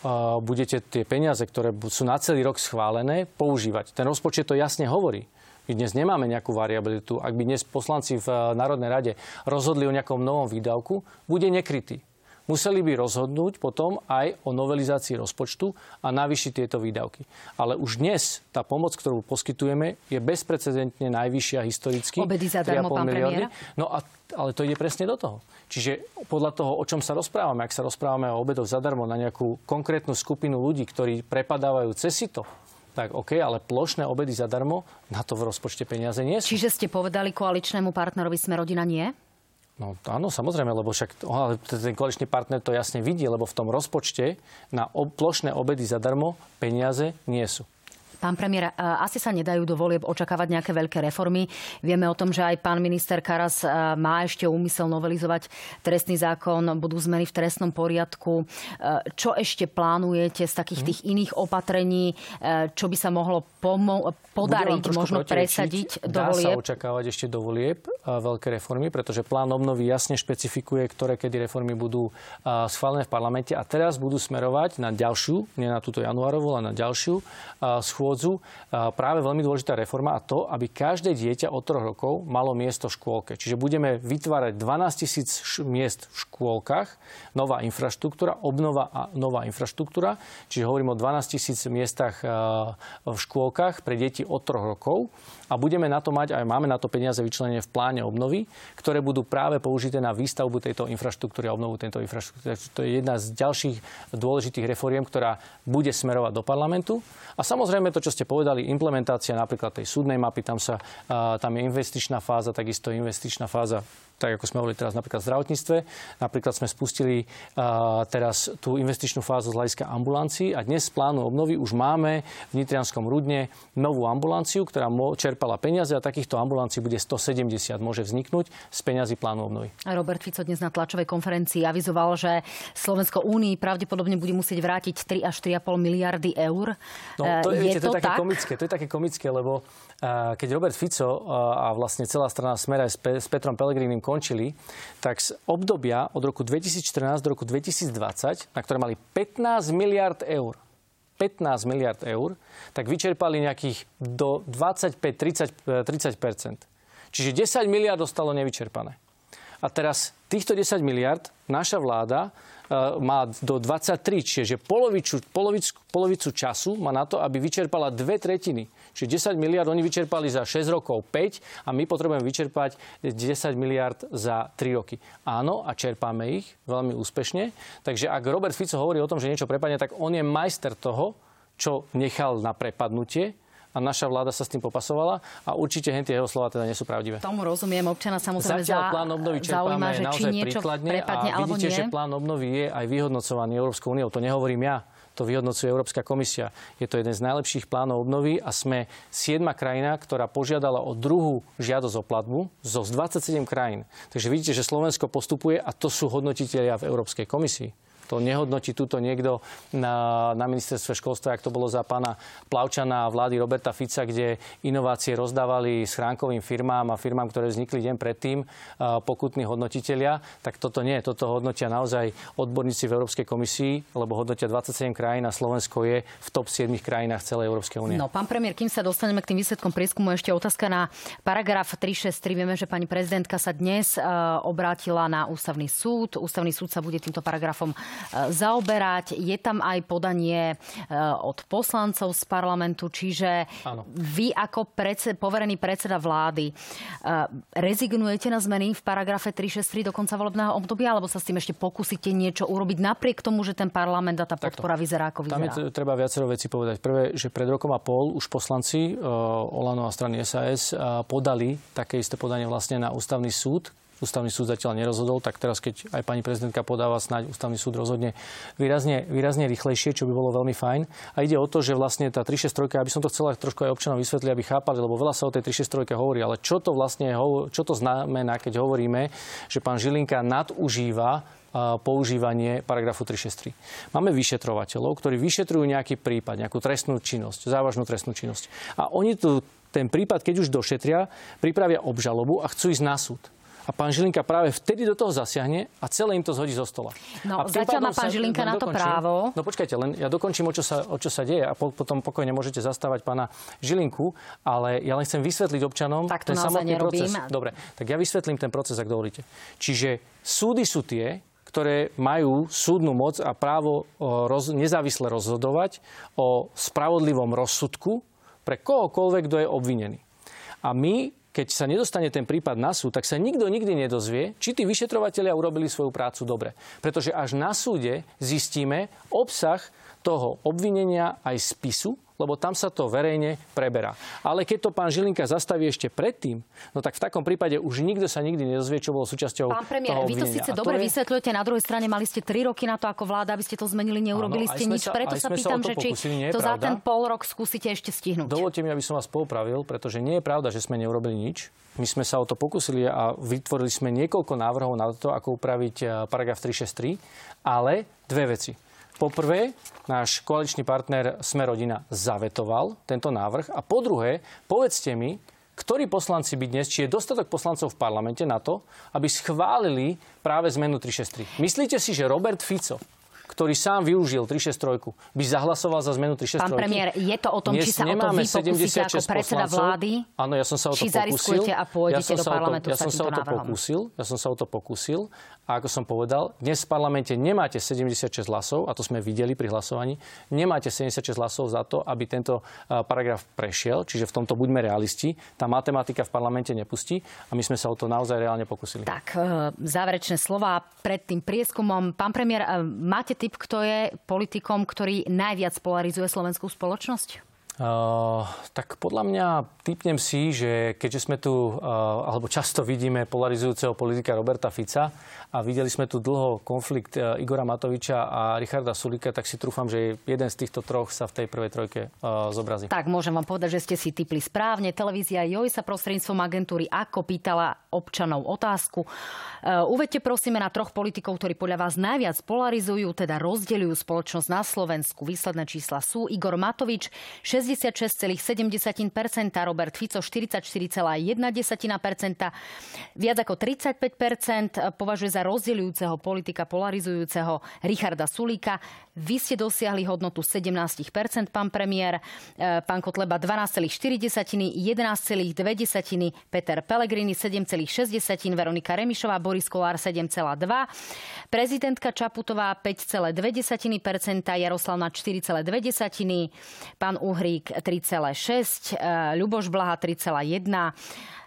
S2: budete tie peniaze, ktoré sú na celý rok schválené, používať. Ten rozpočet to jasne hovorí. My dnes nemáme nejakú variabilitu. Ak by dnes poslanci v uh, Národnej rade rozhodli o nejakom novom výdavku, bude nekrytý museli by rozhodnúť potom aj o novelizácii rozpočtu a navýšiť tieto výdavky. Ale už dnes tá pomoc, ktorú poskytujeme, je bezprecedentne najvyššia historicky.
S1: Obedy zadarmo, pán premiér.
S2: No a, ale to ide presne do toho. Čiže podľa toho, o čom sa rozprávame, ak sa rozprávame o obedoch zadarmo na nejakú konkrétnu skupinu ľudí, ktorí prepadávajú cez sito, tak OK, ale plošné obedy zadarmo, na to v rozpočte peniaze nie sú.
S1: Čiže ste povedali koaličnému partnerovi Sme rodina nie?
S2: No áno, samozrejme, lebo však ten koaličný partner to jasne vidí, lebo v tom rozpočte na plošné obedy zadarmo peniaze nie sú.
S1: Pán premiér, asi sa nedajú do volieb očakávať nejaké veľké reformy. Vieme o tom, že aj pán minister Karas má ešte úmysel novelizovať trestný zákon, budú zmeny v trestnom poriadku. Čo ešte plánujete z takých mhm. tých iných opatrení, čo by sa mohlo pomo- podariť, možno presadiť do
S2: Dá
S1: volieb?
S2: sa očakávať ešte do volieb veľké reformy, pretože plán obnovy jasne špecifikuje, ktoré kedy reformy budú schválené v parlamente a teraz budú smerovať na ďalšiu, nie na túto januárovú, ale na ďalšiu schôdzu. Práve veľmi dôležitá reforma a to, aby každé dieťa od troch rokov malo miesto v škôlke. Čiže budeme vytvárať 12 tisíc miest v škôlkach, nová infraštruktúra, obnova a nová infraštruktúra. Čiže hovorím o 12 tisíc miestach v škôlkach pre deti od troch rokov a budeme na to mať, aj máme na to peniaze vyčlenené v pláne obnovy, ktoré budú práve použité na výstavbu tejto infraštruktúry a obnovu tejto infraštruktúry. To je jedna z ďalších dôležitých reforiem, ktorá bude smerovať do parlamentu. A samozrejme to, čo ste povedali, implementácia napríklad tej súdnej mapy, tam, sa, tam je investičná fáza, takisto investičná fáza tak ako sme hovorili teraz napríklad v zdravotníctve. Napríklad sme spustili uh, teraz tú investičnú fázu z hľadiska ambulancií a dnes z plánu obnovy už máme v Nitrianskom Rudne novú ambulanciu, ktorá čerpala peniaze a takýchto ambulancií bude 170, môže vzniknúť z peňazí plánu obnovy.
S1: Robert Fico dnes na tlačovej konferencii avizoval, že Slovensko Únii pravdepodobne bude musieť vrátiť 3 až 3,5 miliardy eur.
S2: No, to, je, je to, to, je také tak? komické, to je také komické, lebo keď Robert Fico a vlastne celá strana Smera s, Pe- s Petrom Pelegrínim končili, tak z obdobia od roku 2014 do roku 2020, na ktoré mali 15 miliard eur, 15 miliard eur, tak vyčerpali nejakých do 25-30 Čiže 10 miliard ostalo nevyčerpané. A teraz týchto 10 miliard naša vláda má do 23, čiže polovicu, polovicu, polovicu času má na to, aby vyčerpala dve tretiny Čiže 10 miliard oni vyčerpali za 6 rokov 5 a my potrebujeme vyčerpať 10 miliard za 3 roky. Áno, a čerpáme ich veľmi úspešne. Takže ak Robert Fico hovorí o tom, že niečo prepadne, tak on je majster toho, čo nechal na prepadnutie a naša vláda sa s tým popasovala a určite hentie jeho slova teda nie sú pravdivé.
S1: Tomu rozumiem, občana samozrejme Zatiaľ
S2: za, plán obnovy zaujíma, že či niečo prepadne a vidíte, nie. že plán obnovy je aj vyhodnocovaný Európskou úniou. To nehovorím ja to vyhodnocuje Európska komisia. Je to jeden z najlepších plánov obnovy a sme siedma krajina, ktorá požiadala o druhú žiadosť o platbu zo 27 krajín. Takže vidíte, že Slovensko postupuje a to sú hodnotitelia v Európskej komisii. To nehodnotí túto niekto na, na ministerstve školstva, ak to bolo za pána Plavčana a vlády Roberta Fica, kde inovácie rozdávali schránkovým firmám a firmám, ktoré vznikli deň predtým, pokutní hodnotitelia. Tak toto nie. Toto hodnotia naozaj odborníci v Európskej komisii, lebo hodnotia 27 krajín a Slovensko je v top 7 krajinách celej Európskej únie.
S1: No, pán premiér, kým sa dostaneme k tým výsledkom prieskumu, ešte otázka na paragraf 363. Vieme, že pani prezidentka sa dnes obrátila na ústavný súd. Ústavný súd sa bude týmto paragrafom zaoberať. Je tam aj podanie eh, od poslancov z parlamentu, čiže Áno. vy ako predsed, poverený predseda vlády eh, rezignujete na zmeny v paragrafe 363 do konca volebného obdobia, alebo sa s tým ešte pokúsite niečo urobiť napriek tomu, že ten parlament a tá podpora Takto. vyzerá ako vyzerá?
S2: Tam je treba viacero veci povedať. Prvé, že pred rokom a pol už poslanci Olano a strany SAS podali také isté podanie vlastne na ústavný súd, ústavný súd zatiaľ nerozhodol, tak teraz, keď aj pani prezidentka podáva, snáď ústavný súd rozhodne výrazne, výrazne rýchlejšie, čo by bolo veľmi fajn. A ide o to, že vlastne tá 363, aby som to chcela trošku aj občanom vysvetliť, aby chápali, lebo veľa sa o tej 363 hovorí, ale čo to vlastne čo to znamená, keď hovoríme, že pán Žilinka nadužíva používanie paragrafu 363. Máme vyšetrovateľov, ktorí vyšetrujú nejaký prípad, nejakú trestnú činnosť, závažnú trestnú činnosť. A oni tu ten prípad, keď už došetria, pripravia obžalobu a chcú ísť na súd a pán Žilinka práve vtedy do toho zasiahne a celé im to zhodí zo stola.
S1: No, a zatiaľ má pán Žilinka na to dokončím, právo.
S2: No počkajte, len ja dokončím, o čo sa, o čo sa deje a po, potom pokojne môžete zastávať pána Žilinku, ale ja len chcem vysvetliť občanom
S1: tak to
S2: ten samotný
S1: nerobím.
S2: proces. Dobre, tak ja vysvetlím ten proces, ak dovolíte. Čiže súdy sú tie, ktoré majú súdnu moc a právo roz, nezávisle rozhodovať o spravodlivom rozsudku pre kohokoľvek, kto je obvinený. A my keď sa nedostane ten prípad na súd, tak sa nikto nikdy nedozvie, či tí vyšetrovateľia urobili svoju prácu dobre. Pretože až na súde zistíme obsah toho obvinenia aj spisu lebo tam sa to verejne preberá. Ale keď to pán Žilinka zastaví ešte predtým, no tak v takom prípade už nikto sa nikdy nedozvie, čo bolo súčasťou
S1: Pán premiér,
S2: toho
S1: vy to síce dobre je... vysvetľujete, na druhej strane mali ste 3 roky na to ako vláda, aby ste to zmenili, neurobili
S2: Áno,
S1: ste nič.
S2: Sa,
S1: Preto sa pýtam,
S2: sa
S1: že či
S2: pokusili,
S1: to za ten pol rok skúsite ešte stihnúť.
S2: Dovolte mi, aby som vás poupravil, pretože nie je pravda, že sme neurobili nič. My sme sa o to pokusili a vytvorili sme niekoľko návrhov na to, ako upraviť eh, paragraf 363, ale dve veci. Poprvé, náš koaličný partner Smerodina zavetoval tento návrh a po druhé, povedzte mi, ktorí poslanci by dnes, či je dostatok poslancov v parlamente na to, aby schválili práve zmenu 363. Myslíte si, že Robert Fico ktorý sám využil 363, by zahlasoval za zmenu 363.
S1: Pán premiér, je to o tom, Dnes či sa o to vy pokúsite ako predseda vlády?
S2: Áno, ja som sa o to
S1: či pokúsil. a pôjdete
S2: ja
S1: do parlamentu
S2: ja som sa o to pokúsil. Ja som sa o to pokúsil. A ako som povedal, dnes v parlamente nemáte 76 hlasov, a to sme videli pri hlasovaní, nemáte 76 hlasov za to, aby tento paragraf prešiel, čiže v tomto buďme realisti. Tá matematika v parlamente nepustí a my sme sa o to naozaj reálne pokúsili.
S1: Tak, e, záverečné slova pred tým prieskumom. Pán premiér, e, máte typ, kto je politikom, ktorý najviac polarizuje slovenskú spoločnosť? Uh,
S2: tak podľa mňa typnem si, že keďže sme tu, uh, alebo často vidíme polarizujúceho politika Roberta Fica a videli sme tu dlho konflikt uh, Igora Matoviča a Richarda Sulika, tak si trúfam, že jeden z týchto troch sa v tej prvej trojke zobrazí.
S1: Tak môžem vám povedať, že ste si typli správne. Televízia Joj sa prostredníctvom agentúry ako pýtala občanov otázku. Uvedte prosíme na troch politikov, ktorí podľa vás najviac polarizujú, teda rozdeľujú spoločnosť na Slovensku. Výsledné čísla sú Igor Matovič 66,7%, Robert Fico 44,1%, viac ako 35% považuje za rozdeľujúceho politika, polarizujúceho Richarda Sulíka. Vy ste dosiahli hodnotu 17%, pán premiér, e, pán Kotleba 12,4, 11,2, Peter Pellegrini 7,6, Veronika Remišová, Boris Kolár 7,2, prezidentka Čaputová 5,2%, Jaroslav na 4,2, pán Uhrík Sulík 3,6, e, Ľuboš Blaha 3,1,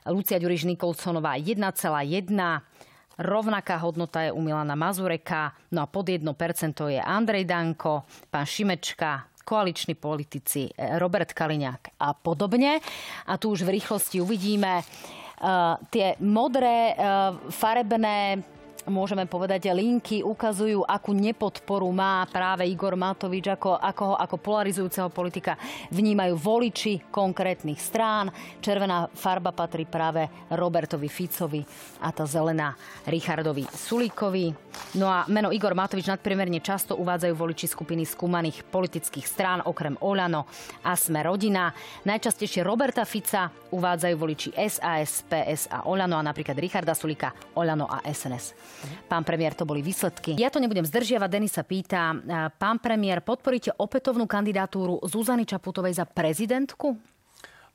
S1: Lucia Ďuriš Nikolsonová 1,1, Rovnaká hodnota je u Milana Mazureka, no a pod 1% je Andrej Danko, pán Šimečka, koaliční politici e, Robert Kaliňák a podobne. A tu už v rýchlosti uvidíme uh, tie modré, uh, farebné môžeme povedať, linky ukazujú, akú nepodporu má práve Igor Matovič, ako, ako, ako polarizujúceho politika vnímajú voliči konkrétnych strán. Červená farba patrí práve Robertovi Ficovi a tá zelená Richardovi Sulíkovi. No a meno Igor Matovič nadpriemerne často uvádzajú voliči skupiny skúmaných politických strán, okrem Olano a Sme rodina. Najčastejšie Roberta Fica uvádzajú voliči SAS, PS a Olano a napríklad Richarda Sulika, Olano a SNS. Pán premiér, to boli výsledky. Ja to nebudem zdržiavať. Denis sa pýta, pán premiér, podporíte opätovnú kandidatúru Zuzany Čaputovej za prezidentku?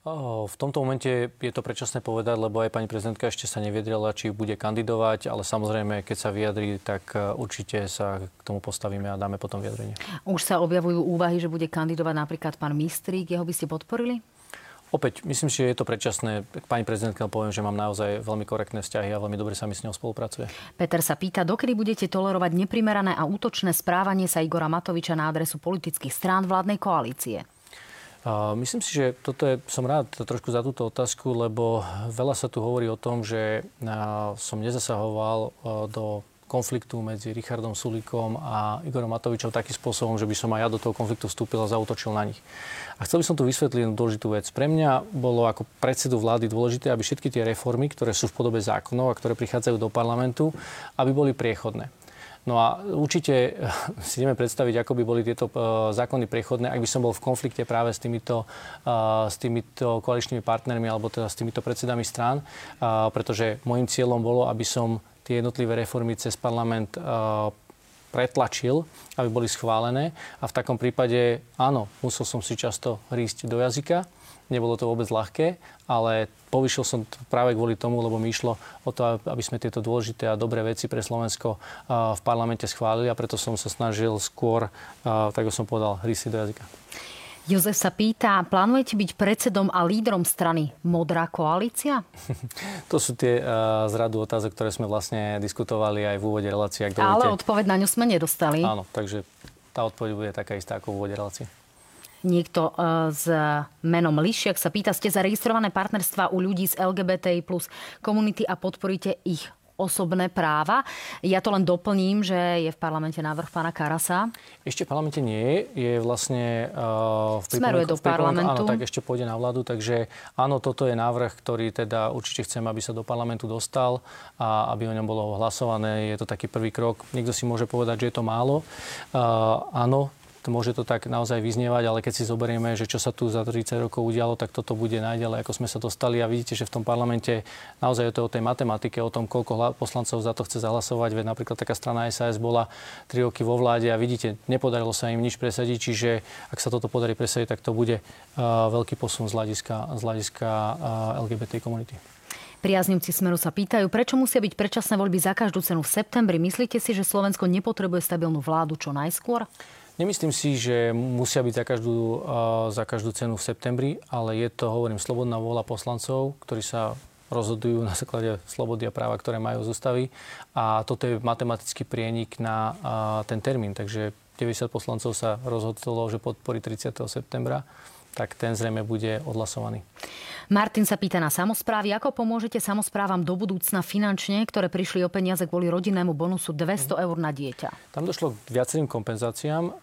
S2: V tomto momente je to predčasné povedať, lebo aj pani prezidentka ešte sa neviedrila, či bude kandidovať, ale samozrejme, keď sa vyjadrí, tak e, určite sa k tomu postavíme a dáme potom vyjadrenie.
S1: Už sa objavujú úvahy, že bude kandidovať napríklad pán Mistrík. Jeho by ste podporili?
S2: Opäť, myslím si, že je to predčasné. Pani prezidentka poviem, že mám naozaj veľmi korektné vzťahy a veľmi dobre sa mi s ňou spolupracuje.
S1: Peter sa pýta, dokedy budete tolerovať neprimerané a útočné správanie sa Igora Matoviča na adresu politických strán vládnej koalície?
S2: Myslím si, že toto je, som rád trošku za túto otázku, lebo veľa sa tu hovorí o tom, že som nezasahoval do konfliktu medzi Richardom Sulíkom a Igorom Matovičom takým spôsobom, že by som aj ja do toho konfliktu vstúpil a zautočil na nich. A chcel by som tu vysvetliť jednu dôležitú vec. Pre mňa bolo ako predsedu vlády dôležité, aby všetky tie reformy, ktoré sú v podobe zákonov a ktoré prichádzajú do parlamentu, aby boli priechodné. No a určite si ideme predstaviť, ako by boli tieto uh, zákony priechodné, ak by som bol v konflikte práve s týmito, uh, s týmito koaličnými partnermi alebo teda s týmito predsedami strán, uh, pretože môjim cieľom bolo, aby som tie jednotlivé reformy cez parlament pretlačil, aby boli schválené. A v takom prípade, áno, musel som si často rísť do jazyka. Nebolo to vôbec ľahké, ale povyšil som práve kvôli tomu, lebo mi išlo o to, aby sme tieto dôležité a dobré veci pre Slovensko v parlamente schválili a preto som sa snažil skôr, tak som povedal, rísť do jazyka.
S1: Jozef sa pýta, plánujete byť predsedom a lídrom strany Modrá koalícia?
S2: To sú tie uh, zradu otázok, ktoré sme vlastne diskutovali aj v úvode relácie.
S1: Ale odpoveď na ňu sme nedostali.
S2: Áno, takže tá odpoveď bude taká istá ako v úvode relácie.
S1: Niekto e, s menom Lišiak sa pýta, ste zaregistrované partnerstva u ľudí z LGBTI plus komunity a podporíte ich osobné práva. Ja to len doplním, že je v parlamente návrh pána Karasa.
S2: Ešte v parlamente nie je. Je vlastne uh,
S1: v Smeruje do parlamentu.
S2: Áno, tak ešte pôjde na vládu. Takže áno, toto je návrh, ktorý teda určite chcem, aby sa do parlamentu dostal a aby o ňom bolo hlasované. Je to taký prvý krok. Niekto si môže povedať, že je to málo. Uh, áno, môže to tak naozaj vyznievať, ale keď si zoberieme, že čo sa tu za 30 rokov udialo, tak toto bude najďalej, ako sme sa dostali a vidíte, že v tom parlamente naozaj je to o tej matematike, o tom, koľko poslancov za to chce zahlasovať, veď napríklad taká strana SAS bola 3 roky vo vláde a vidíte, nepodarilo sa im nič presadiť, čiže ak sa toto podarí presadiť, tak to bude uh, veľký posun z hľadiska, z hľadiska uh, LGBT komunity.
S1: Priaznivci Smeru sa pýtajú, prečo musia byť predčasné voľby za každú cenu v septembri. Myslíte si, že Slovensko nepotrebuje stabilnú vládu čo najskôr?
S2: Nemyslím si, že musia byť za každú, za každú cenu v septembri, ale je to, hovorím, slobodná vôľa poslancov, ktorí sa rozhodujú na základe slobody a práva, ktoré majú z ústavy. A toto je matematický prienik na ten termín. Takže 90 poslancov sa rozhodlo, že podporí 30. septembra, tak ten zrejme bude odhlasovaný.
S1: Martin sa pýta na samozprávy. Ako pomôžete samozprávam do budúcna finančne, ktoré prišli o peniaze kvôli rodinnému bonusu 200 eur na dieťa?
S2: Tam došlo k viacerým kompenzáciám.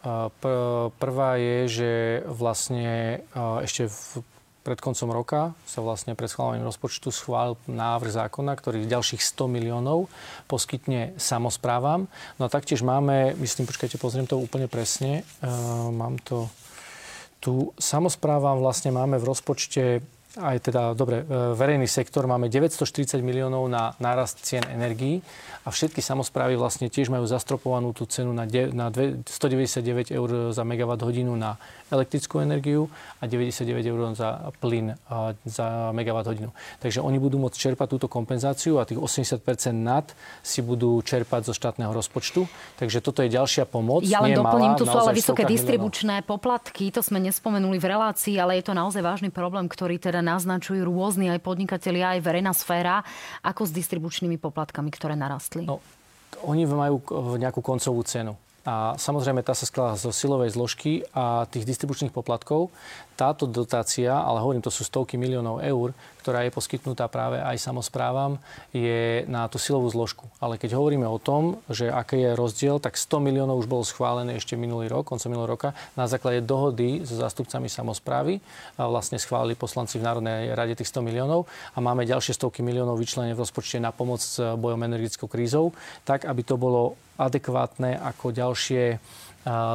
S2: Prvá je, že vlastne ešte v pred koncom roka sa vlastne pred schválením rozpočtu schválil návrh zákona, ktorý ďalších 100 miliónov poskytne samozprávam. No a taktiež máme, myslím, počkajte, pozriem to úplne presne, uh, mám to tu, samozprávam vlastne máme v rozpočte aj teda, dobre, e, verejný sektor máme 940 miliónov na nárast cien energií a všetky samozprávy vlastne tiež majú zastropovanú tú cenu na, de, na 199 eur za megawatt hodinu na elektrickú energiu a 99 eur za plyn za megawatt hodinu. Takže oni budú môcť čerpať túto kompenzáciu a tých 80 nad si budú čerpať zo štátneho rozpočtu. Takže toto je ďalšia pomoc.
S1: Ja len doplním, tu sú ale vysoké distribučné miliónov. poplatky. To sme nespomenuli v relácii, ale je to naozaj vážny problém, ktorý teda naznačujú rôzni aj podnikatelia, aj verejná sféra, ako s distribučnými poplatkami, ktoré narastli. No,
S2: oni majú nejakú koncovú cenu. A samozrejme tá sa skladá zo silovej zložky a tých distribučných poplatkov táto dotácia, ale hovorím, to sú stovky miliónov eur, ktorá je poskytnutá práve aj samozprávam, je na tú silovú zložku. Ale keď hovoríme o tom, že aký je rozdiel, tak 100 miliónov už bolo schválené ešte minulý rok, koncom minulého roka, na základe dohody so zástupcami samozprávy. A vlastne schválili poslanci v Národnej rade tých 100 miliónov a máme ďalšie stovky miliónov vyčlenené v rozpočte na pomoc s bojom energetickou krízou, tak aby to bolo adekvátne ako ďalšie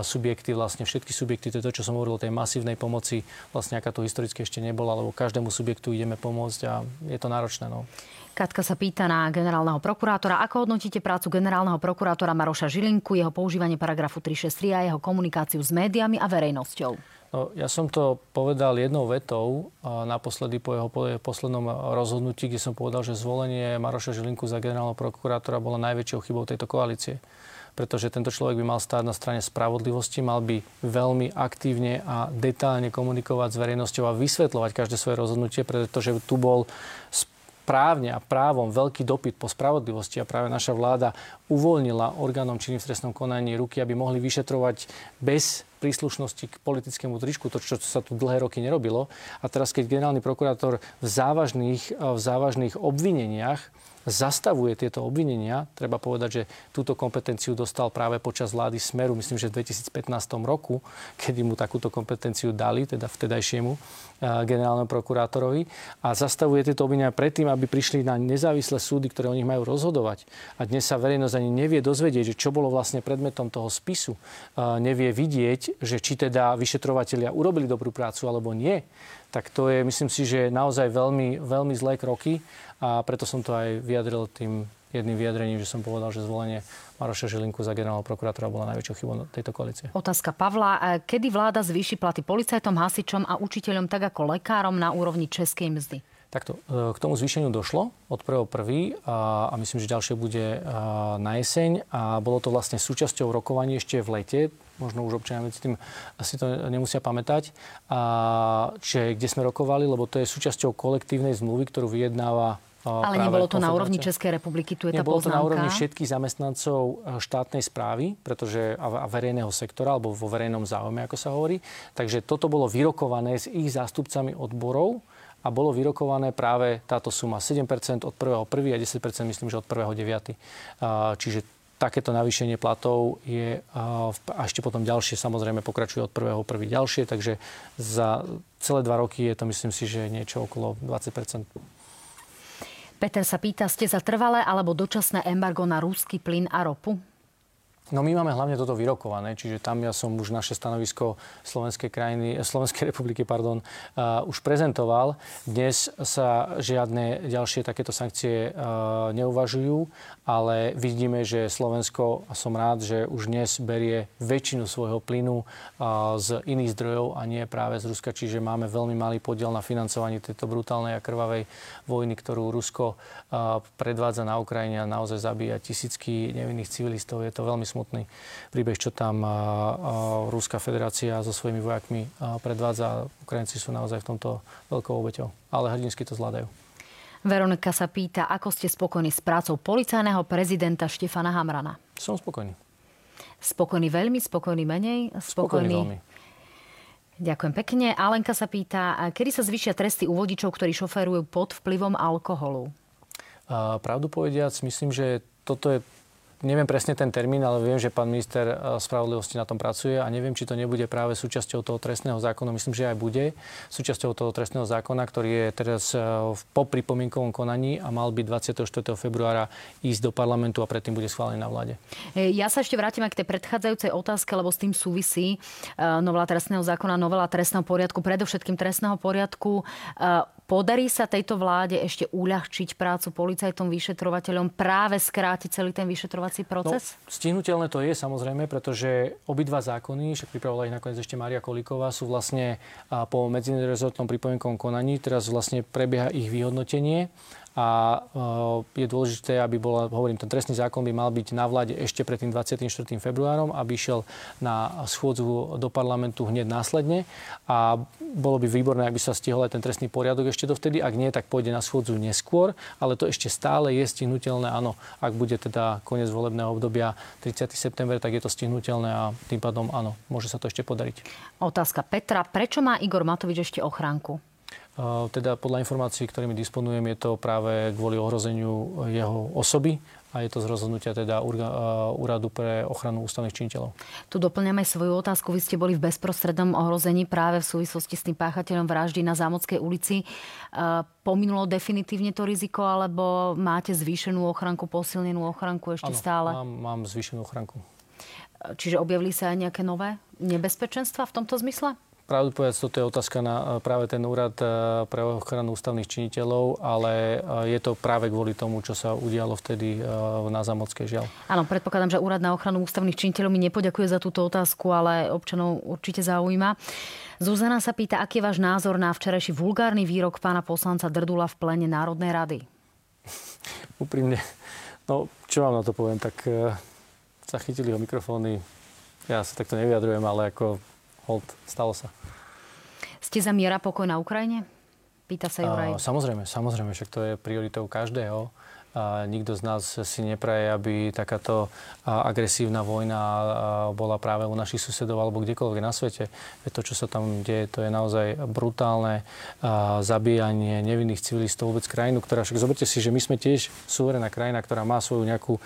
S2: subjekty, vlastne všetky subjekty, to je to, čo som hovoril o tej masívnej pomoci, vlastne aká to historicky ešte nebola, lebo každému subjektu ideme pomôcť a je to náročné. No.
S1: Katka sa pýta na generálneho prokurátora. Ako hodnotíte prácu generálneho prokurátora Maroša Žilinku, jeho používanie paragrafu 363 a jeho komunikáciu s médiami a verejnosťou?
S2: No, ja som to povedal jednou vetou naposledy po jeho poslednom rozhodnutí, kde som povedal, že zvolenie Maroša Žilinku za generálneho prokurátora bolo najväčšou chybou tejto koalície pretože tento človek by mal stáť na strane spravodlivosti, mal by veľmi aktívne a detálne komunikovať s verejnosťou a vysvetľovať každé svoje rozhodnutie, pretože tu bol správne a právom veľký dopyt po spravodlivosti a práve naša vláda uvoľnila orgánom činným v trestnom konaní ruky, aby mohli vyšetrovať bez príslušnosti k politickému tričku, to, čo sa tu dlhé roky nerobilo. A teraz, keď generálny prokurátor v závažných, v závažných obvineniach zastavuje tieto obvinenia. Treba povedať, že túto kompetenciu dostal práve počas vlády Smeru, myslím, že v 2015 roku, kedy mu takúto kompetenciu dali, teda vtedajšiemu generálnemu prokurátorovi a zastavuje tieto obvinenia predtým, aby prišli na nezávislé súdy, ktoré o nich majú rozhodovať. A dnes sa verejnosť ani nevie dozvedieť, že čo bolo vlastne predmetom toho spisu. Eh, nevie vidieť, že či teda vyšetrovatelia urobili dobrú prácu alebo nie tak to je, myslím si, že naozaj veľmi, veľmi zlé kroky a preto som to aj vyjadril tým jedným vyjadrením, že som povedal, že zvolenie Maroša Žilinku za generálneho prokurátora bola najväčšou chybou tejto koalície.
S1: Otázka Pavla. Kedy vláda zvýši platy policajtom, hasičom a učiteľom tak ako lekárom na úrovni českej mzdy?
S2: Takto, e, k tomu zvýšeniu došlo od 1.1. A, a myslím, že ďalšie bude na jeseň. A bolo to vlastne súčasťou rokovaní ešte v lete možno už občania medzi tým asi to nemusia pamätať, a, čiže kde sme rokovali, lebo to je súčasťou kolektívnej zmluvy, ktorú vyjednáva
S1: Ale nebolo to na úrovni Českej republiky, tu je
S2: Nebolo
S1: tá poznámka.
S2: to na úrovni všetkých zamestnancov e, štátnej správy, pretože a verejného sektora, alebo vo verejnom záujme, ako sa hovorí. Takže toto bolo vyrokované s ich zástupcami odborov a bolo vyrokované práve táto suma 7% od 1.1. a 10% myslím, že od 1.9. Čiže takéto navýšenie platov je a ešte potom ďalšie samozrejme pokračuje od 1.1. ďalšie, takže za celé dva roky je to myslím si, že niečo okolo 20
S1: Peter sa pýta, ste za trvalé alebo dočasné embargo na rúsky plyn a ropu?
S2: No my máme hlavne toto vyrokované, čiže tam ja som už naše stanovisko Slovenskej, krajiny, Slovenskej republiky pardon, uh, už prezentoval. Dnes sa žiadne ďalšie takéto sankcie uh, neuvažujú, ale vidíme, že Slovensko, a som rád, že už dnes berie väčšinu svojho plynu uh, z iných zdrojov a nie práve z Ruska, čiže máme veľmi malý podiel na financovaní tejto brutálnej a krvavej vojny, ktorú Rusko uh, predvádza na Ukrajine a naozaj zabíja tisícky nevinných civilistov. Je to veľmi smutný príbeh, čo tam Ruská federácia so svojimi vojakmi predvádza. Ukrajinci sú naozaj v tomto veľkou obeťou, ale hrdinsky to zvládajú.
S1: Veronika sa pýta, ako ste spokojní s prácou policajného prezidenta Štefana Hamrana?
S2: Som spokojný.
S1: Spokojný veľmi, spokojný menej?
S2: Spokojný, spokojný veľmi.
S1: Ďakujem pekne. Alenka sa pýta, kedy sa zvyšia tresty u vodičov, ktorí šoférujú pod vplyvom alkoholu?
S2: pravdu povediac, myslím, že toto je neviem presne ten termín, ale viem, že pán minister eh, spravodlivosti na tom pracuje a neviem, či to nebude práve súčasťou toho trestného zákona. Myslím, že aj bude súčasťou toho trestného zákona, ktorý je teraz eh, po pripomienkovom konaní a mal byť 24. februára ísť do parlamentu a predtým bude schválený na vláde.
S1: Eh, ja sa ešte vrátim aj k tej predchádzajúcej otázke, lebo s tým súvisí novela trestného zákona, novela trestného poriadku, predovšetkým trestného poriadku. Podarí sa tejto vláde ešte uľahčiť prácu policajtom, vyšetrovateľom, práve skrátiť celý ten vyšetrovací proces?
S2: No, stihnutelné to je samozrejme, pretože obidva zákony, však pripravovala ich nakoniec ešte Maria Kolíková, sú vlastne po medzirezortnom pripomienkovom konaní. Teraz vlastne prebieha ich vyhodnotenie a e, je dôležité, aby bola, hovorím, ten trestný zákon by mal byť na vláde ešte pred tým 24. februárom, aby išiel na schôdzu do parlamentu hneď následne a bolo by výborné, ak by sa stihol aj ten trestný poriadok ešte dovtedy. Ak nie, tak pôjde na schôdzu neskôr, ale to ešte stále je stihnutelné. Áno, ak bude teda koniec volebného obdobia 30. september, tak je to stihnutelné a tým pádom áno, môže sa to ešte podariť.
S1: Otázka Petra. Prečo má Igor Matovič ešte ochránku?
S2: Teda podľa informácií, ktorými disponujem, je to práve kvôli ohrozeniu jeho osoby a je to z rozhodnutia teda Úradu pre ochranu ústavných činiteľov.
S1: Tu doplňame svoju otázku. Vy ste boli v bezprostrednom ohrození práve v súvislosti s tým páchateľom vraždy na Zámodskej ulici. Pominulo definitívne to riziko, alebo máte zvýšenú ochranku, posilnenú ochranku ešte
S2: ano,
S1: stále?
S2: Mám, mám zvýšenú ochranku.
S1: Čiže objavili sa aj nejaké nové nebezpečenstva v tomto zmysle?
S2: Pravdu povedať, toto je otázka na e, práve ten úrad e, pre ochranu ústavných činiteľov, ale e, je to práve kvôli tomu, čo sa udialo vtedy na Zamockej žiaľ.
S1: Áno, predpokladám, že úrad na ochranu ústavných činiteľov mi nepoďakuje za túto otázku, ale občanov určite zaujíma. Zuzana sa pýta, aký je váš názor na včerajší vulgárny výrok pána poslanca Drdula v plene Národnej rady?
S2: Úprimne, no čo vám na to poviem, tak zachytili ho mikrofóny. Ja sa takto nevyjadrujem, ale ako hold, stalo sa.
S1: Ste za miera pokoj na Ukrajine? Pýta sa Juraj.
S2: Uh, samozrejme, samozrejme, však to je prioritou každého. Nikto z nás si nepraje, aby takáto agresívna vojna bola práve u našich susedov alebo kdekoľvek na svete. To, čo sa tam deje, to je naozaj brutálne zabíjanie nevinných civilistov, vôbec krajinu, ktorá však zoberte si, že my sme tiež suverená krajina, ktorá má svoju nejakú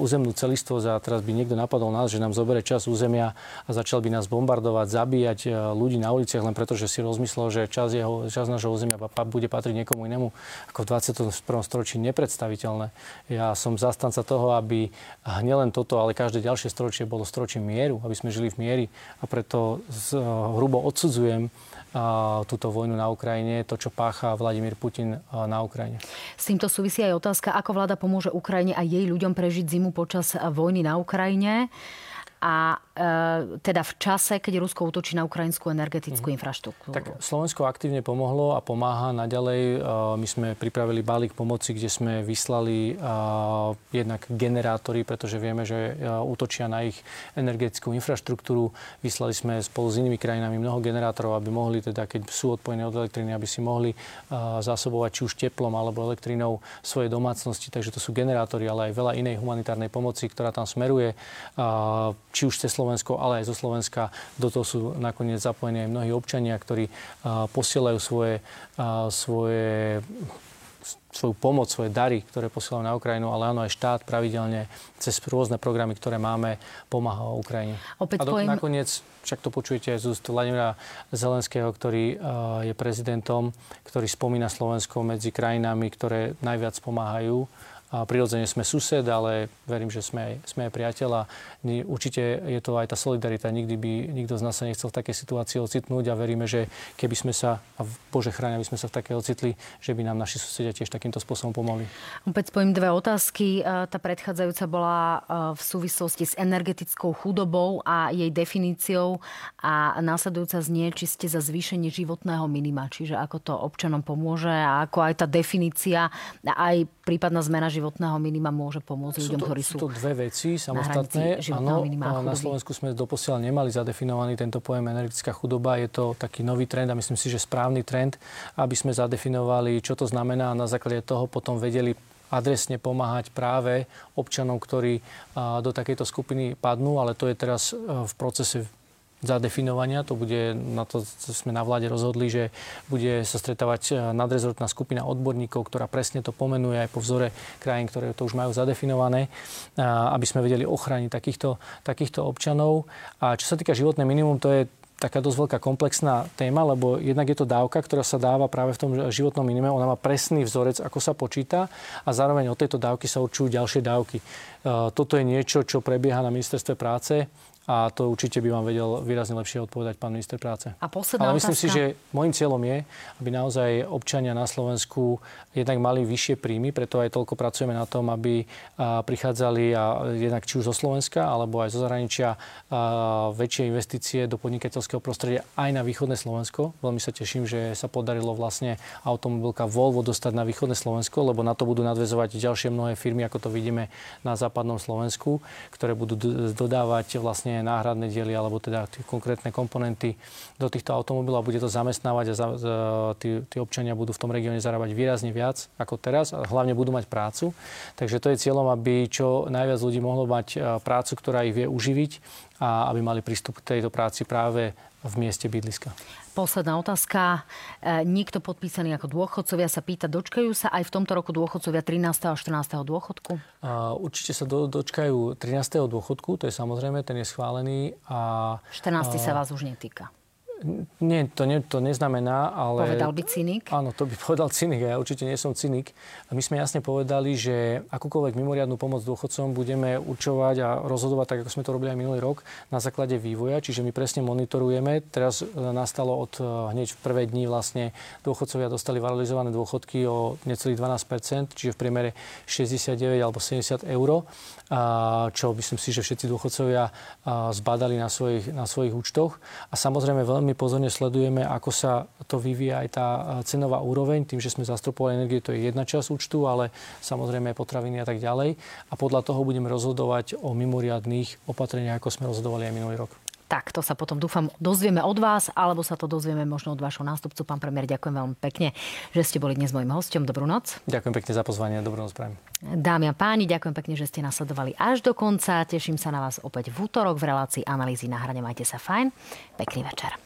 S2: územnú celistvosť a teraz by niekto napadol nás, že nám zobere čas územia a začal by nás bombardovať, zabíjať ľudí na uliciach len preto, že si rozmyslel, že čas, jeho, čas nášho územia bude patriť niekomu inému, ako v 21. storočí nepredstaví nepredstaviteľné. Ja som zastanca toho, aby nielen toto, ale každé ďalšie storočie bolo storočím mieru, aby sme žili v miery a preto z, hrubo odsudzujem túto vojnu na Ukrajine, to, čo pácha Vladimír Putin na Ukrajine.
S1: S týmto súvisí aj otázka, ako vláda pomôže Ukrajine a jej ľuďom prežiť zimu počas vojny na Ukrajine. A e, teda v čase, keď Rusko útočí na ukrajinskú energetickú mm. infraštruktúru.
S2: Tak Slovensko aktívne pomohlo a pomáha naďalej. E, my sme pripravili balík pomoci, kde sme vyslali e, jednak generátory, pretože vieme, že e, útočia na ich energetickú infraštruktúru. Vyslali sme spolu s inými krajinami mnoho generátorov, aby mohli, teda, keď sú odpojené od elektriny, aby si mohli e, zásobovať či už teplom alebo elektrinou svoje domácnosti. Takže to sú generátory, ale aj veľa inej humanitárnej pomoci, ktorá tam smeruje či už cez Slovensko, ale aj zo Slovenska. Do toho sú nakoniec zapojení aj mnohí občania, ktorí posielajú svoje, svoje svoju pomoc, svoje dary, ktoré posielajú na Ukrajinu, ale áno, aj štát pravidelne cez rôzne programy, ktoré máme, pomáha Ukrajine. Opäť a do, poviem... nakoniec, však to počujete aj z úst Vladimira Zelenského, ktorý uh, je prezidentom, ktorý spomína Slovensko medzi krajinami, ktoré najviac pomáhajú prirodzene sme sused, ale verím, že sme aj, sme aj priateľ určite je to aj tá solidarita. Nikdy by nikto z nás sa nechcel v takej situácii ocitnúť a veríme, že keby sme sa, a Bože chráň, aby sme sa v také ocitli, že by nám naši susedia tiež takýmto spôsobom pomohli.
S1: Opäť spojím dve otázky. Tá predchádzajúca bola v súvislosti s energetickou chudobou a jej definíciou a následujúca znie, či ste za zvýšenie životného minima, čiže ako to občanom pomôže a ako aj tá definícia, aj prípadná zmena životného minima môže pomôcť ľuďom, ktorí sú,
S2: sú to dve veci samostatné. Áno, na Slovensku sme doposiaľ nemali zadefinovaný tento pojem energetická chudoba. Je to taký nový trend a myslím si, že správny trend, aby sme zadefinovali, čo to znamená a na základe toho potom vedeli adresne pomáhať práve občanom, ktorí do takejto skupiny padnú, ale to je teraz v procese zadefinovania. To bude, na to sme na vláde rozhodli, že bude sa stretávať e, nadrezortná skupina odborníkov, ktorá presne to pomenuje aj po vzore krajín, ktoré to už majú zadefinované, aby sme vedeli ochrániť takýchto, takýchto občanov. A čo sa týka životné minimum, to je taká dosť veľká komplexná téma, lebo jednak je to dávka, ktorá sa dáva práve v tom životnom minime. Ona má presný vzorec, ako sa počíta a zároveň od tejto dávky sa určujú ďalšie dávky. E, toto je niečo, čo prebieha na ministerstve práce a to určite by vám vedel výrazne lepšie odpovedať pán minister práce.
S1: A posledná
S2: Ale myslím
S1: otázka.
S2: si, že môjim cieľom je, aby naozaj občania na Slovensku jednak mali vyššie príjmy, preto aj toľko pracujeme na tom, aby prichádzali a jednak či už zo Slovenska, alebo aj zo zahraničia väčšie investície do podnikateľského prostredia aj na východné Slovensko. Veľmi sa teším, že sa podarilo vlastne automobilka Volvo dostať na východné Slovensko, lebo na to budú nadvezovať ďalšie mnohé firmy, ako to vidíme na západnom Slovensku, ktoré budú dodávať vlastne náhradné diely alebo teda tie konkrétne komponenty do týchto automobilov a bude to zamestnávať a za, za, tí, tí občania budú v tom regióne zarábať výrazne viac ako teraz a hlavne budú mať prácu. Takže to je cieľom, aby čo najviac ľudí mohlo mať e, prácu, ktorá ich vie uživiť a aby mali prístup k tejto práci práve v mieste bydliska.
S1: Posledná otázka. E, niekto podpísaný ako dôchodcovia sa pýta, dočkajú sa aj v tomto roku dôchodcovia 13. a 14. dôchodku?
S2: určite sa do, dočkajú 13. dôchodku, to je samozrejme, ten je schválený. A,
S1: 14. A, sa vás už netýka.
S2: Nie, to, ne, to neznamená, ale...
S1: Povedal by cynik?
S2: Áno, to by povedal cynik a ja určite nie som cynik. A my sme jasne povedali, že akúkoľvek mimoriadnú pomoc dôchodcom budeme určovať a rozhodovať tak, ako sme to robili aj minulý rok, na základe vývoja, čiže my presne monitorujeme. Teraz e, nastalo od e, hneď v prvé dni vlastne dôchodcovia dostali valorizované dôchodky o necelých 12%, čiže v priemere 69 alebo 70 eur, čo myslím si, že všetci dôchodcovia zbadali na svojich, na svojich účtoch. A samozrejme veľmi veľmi pozorne sledujeme, ako sa to vyvíja aj tá cenová úroveň. Tým, že sme zastropovali energie, to je jedna časť účtu, ale samozrejme aj potraviny a tak ďalej. A podľa toho budeme rozhodovať o mimoriadných opatreniach, ako sme rozhodovali aj minulý rok.
S1: Tak, to sa potom dúfam dozvieme od vás, alebo sa to dozvieme možno od vášho nástupcu. Pán premiér, ďakujem veľmi pekne, že ste boli dnes mojim hostom. Dobrú noc.
S2: Ďakujem pekne za pozvanie. Dobrú noc prajem.
S1: Dámy a páni, ďakujem pekne, že ste nasledovali až do konca. Teším sa na vás opäť v útorok v relácii analýzy na hrane. Majte sa fajn. Pekný večer.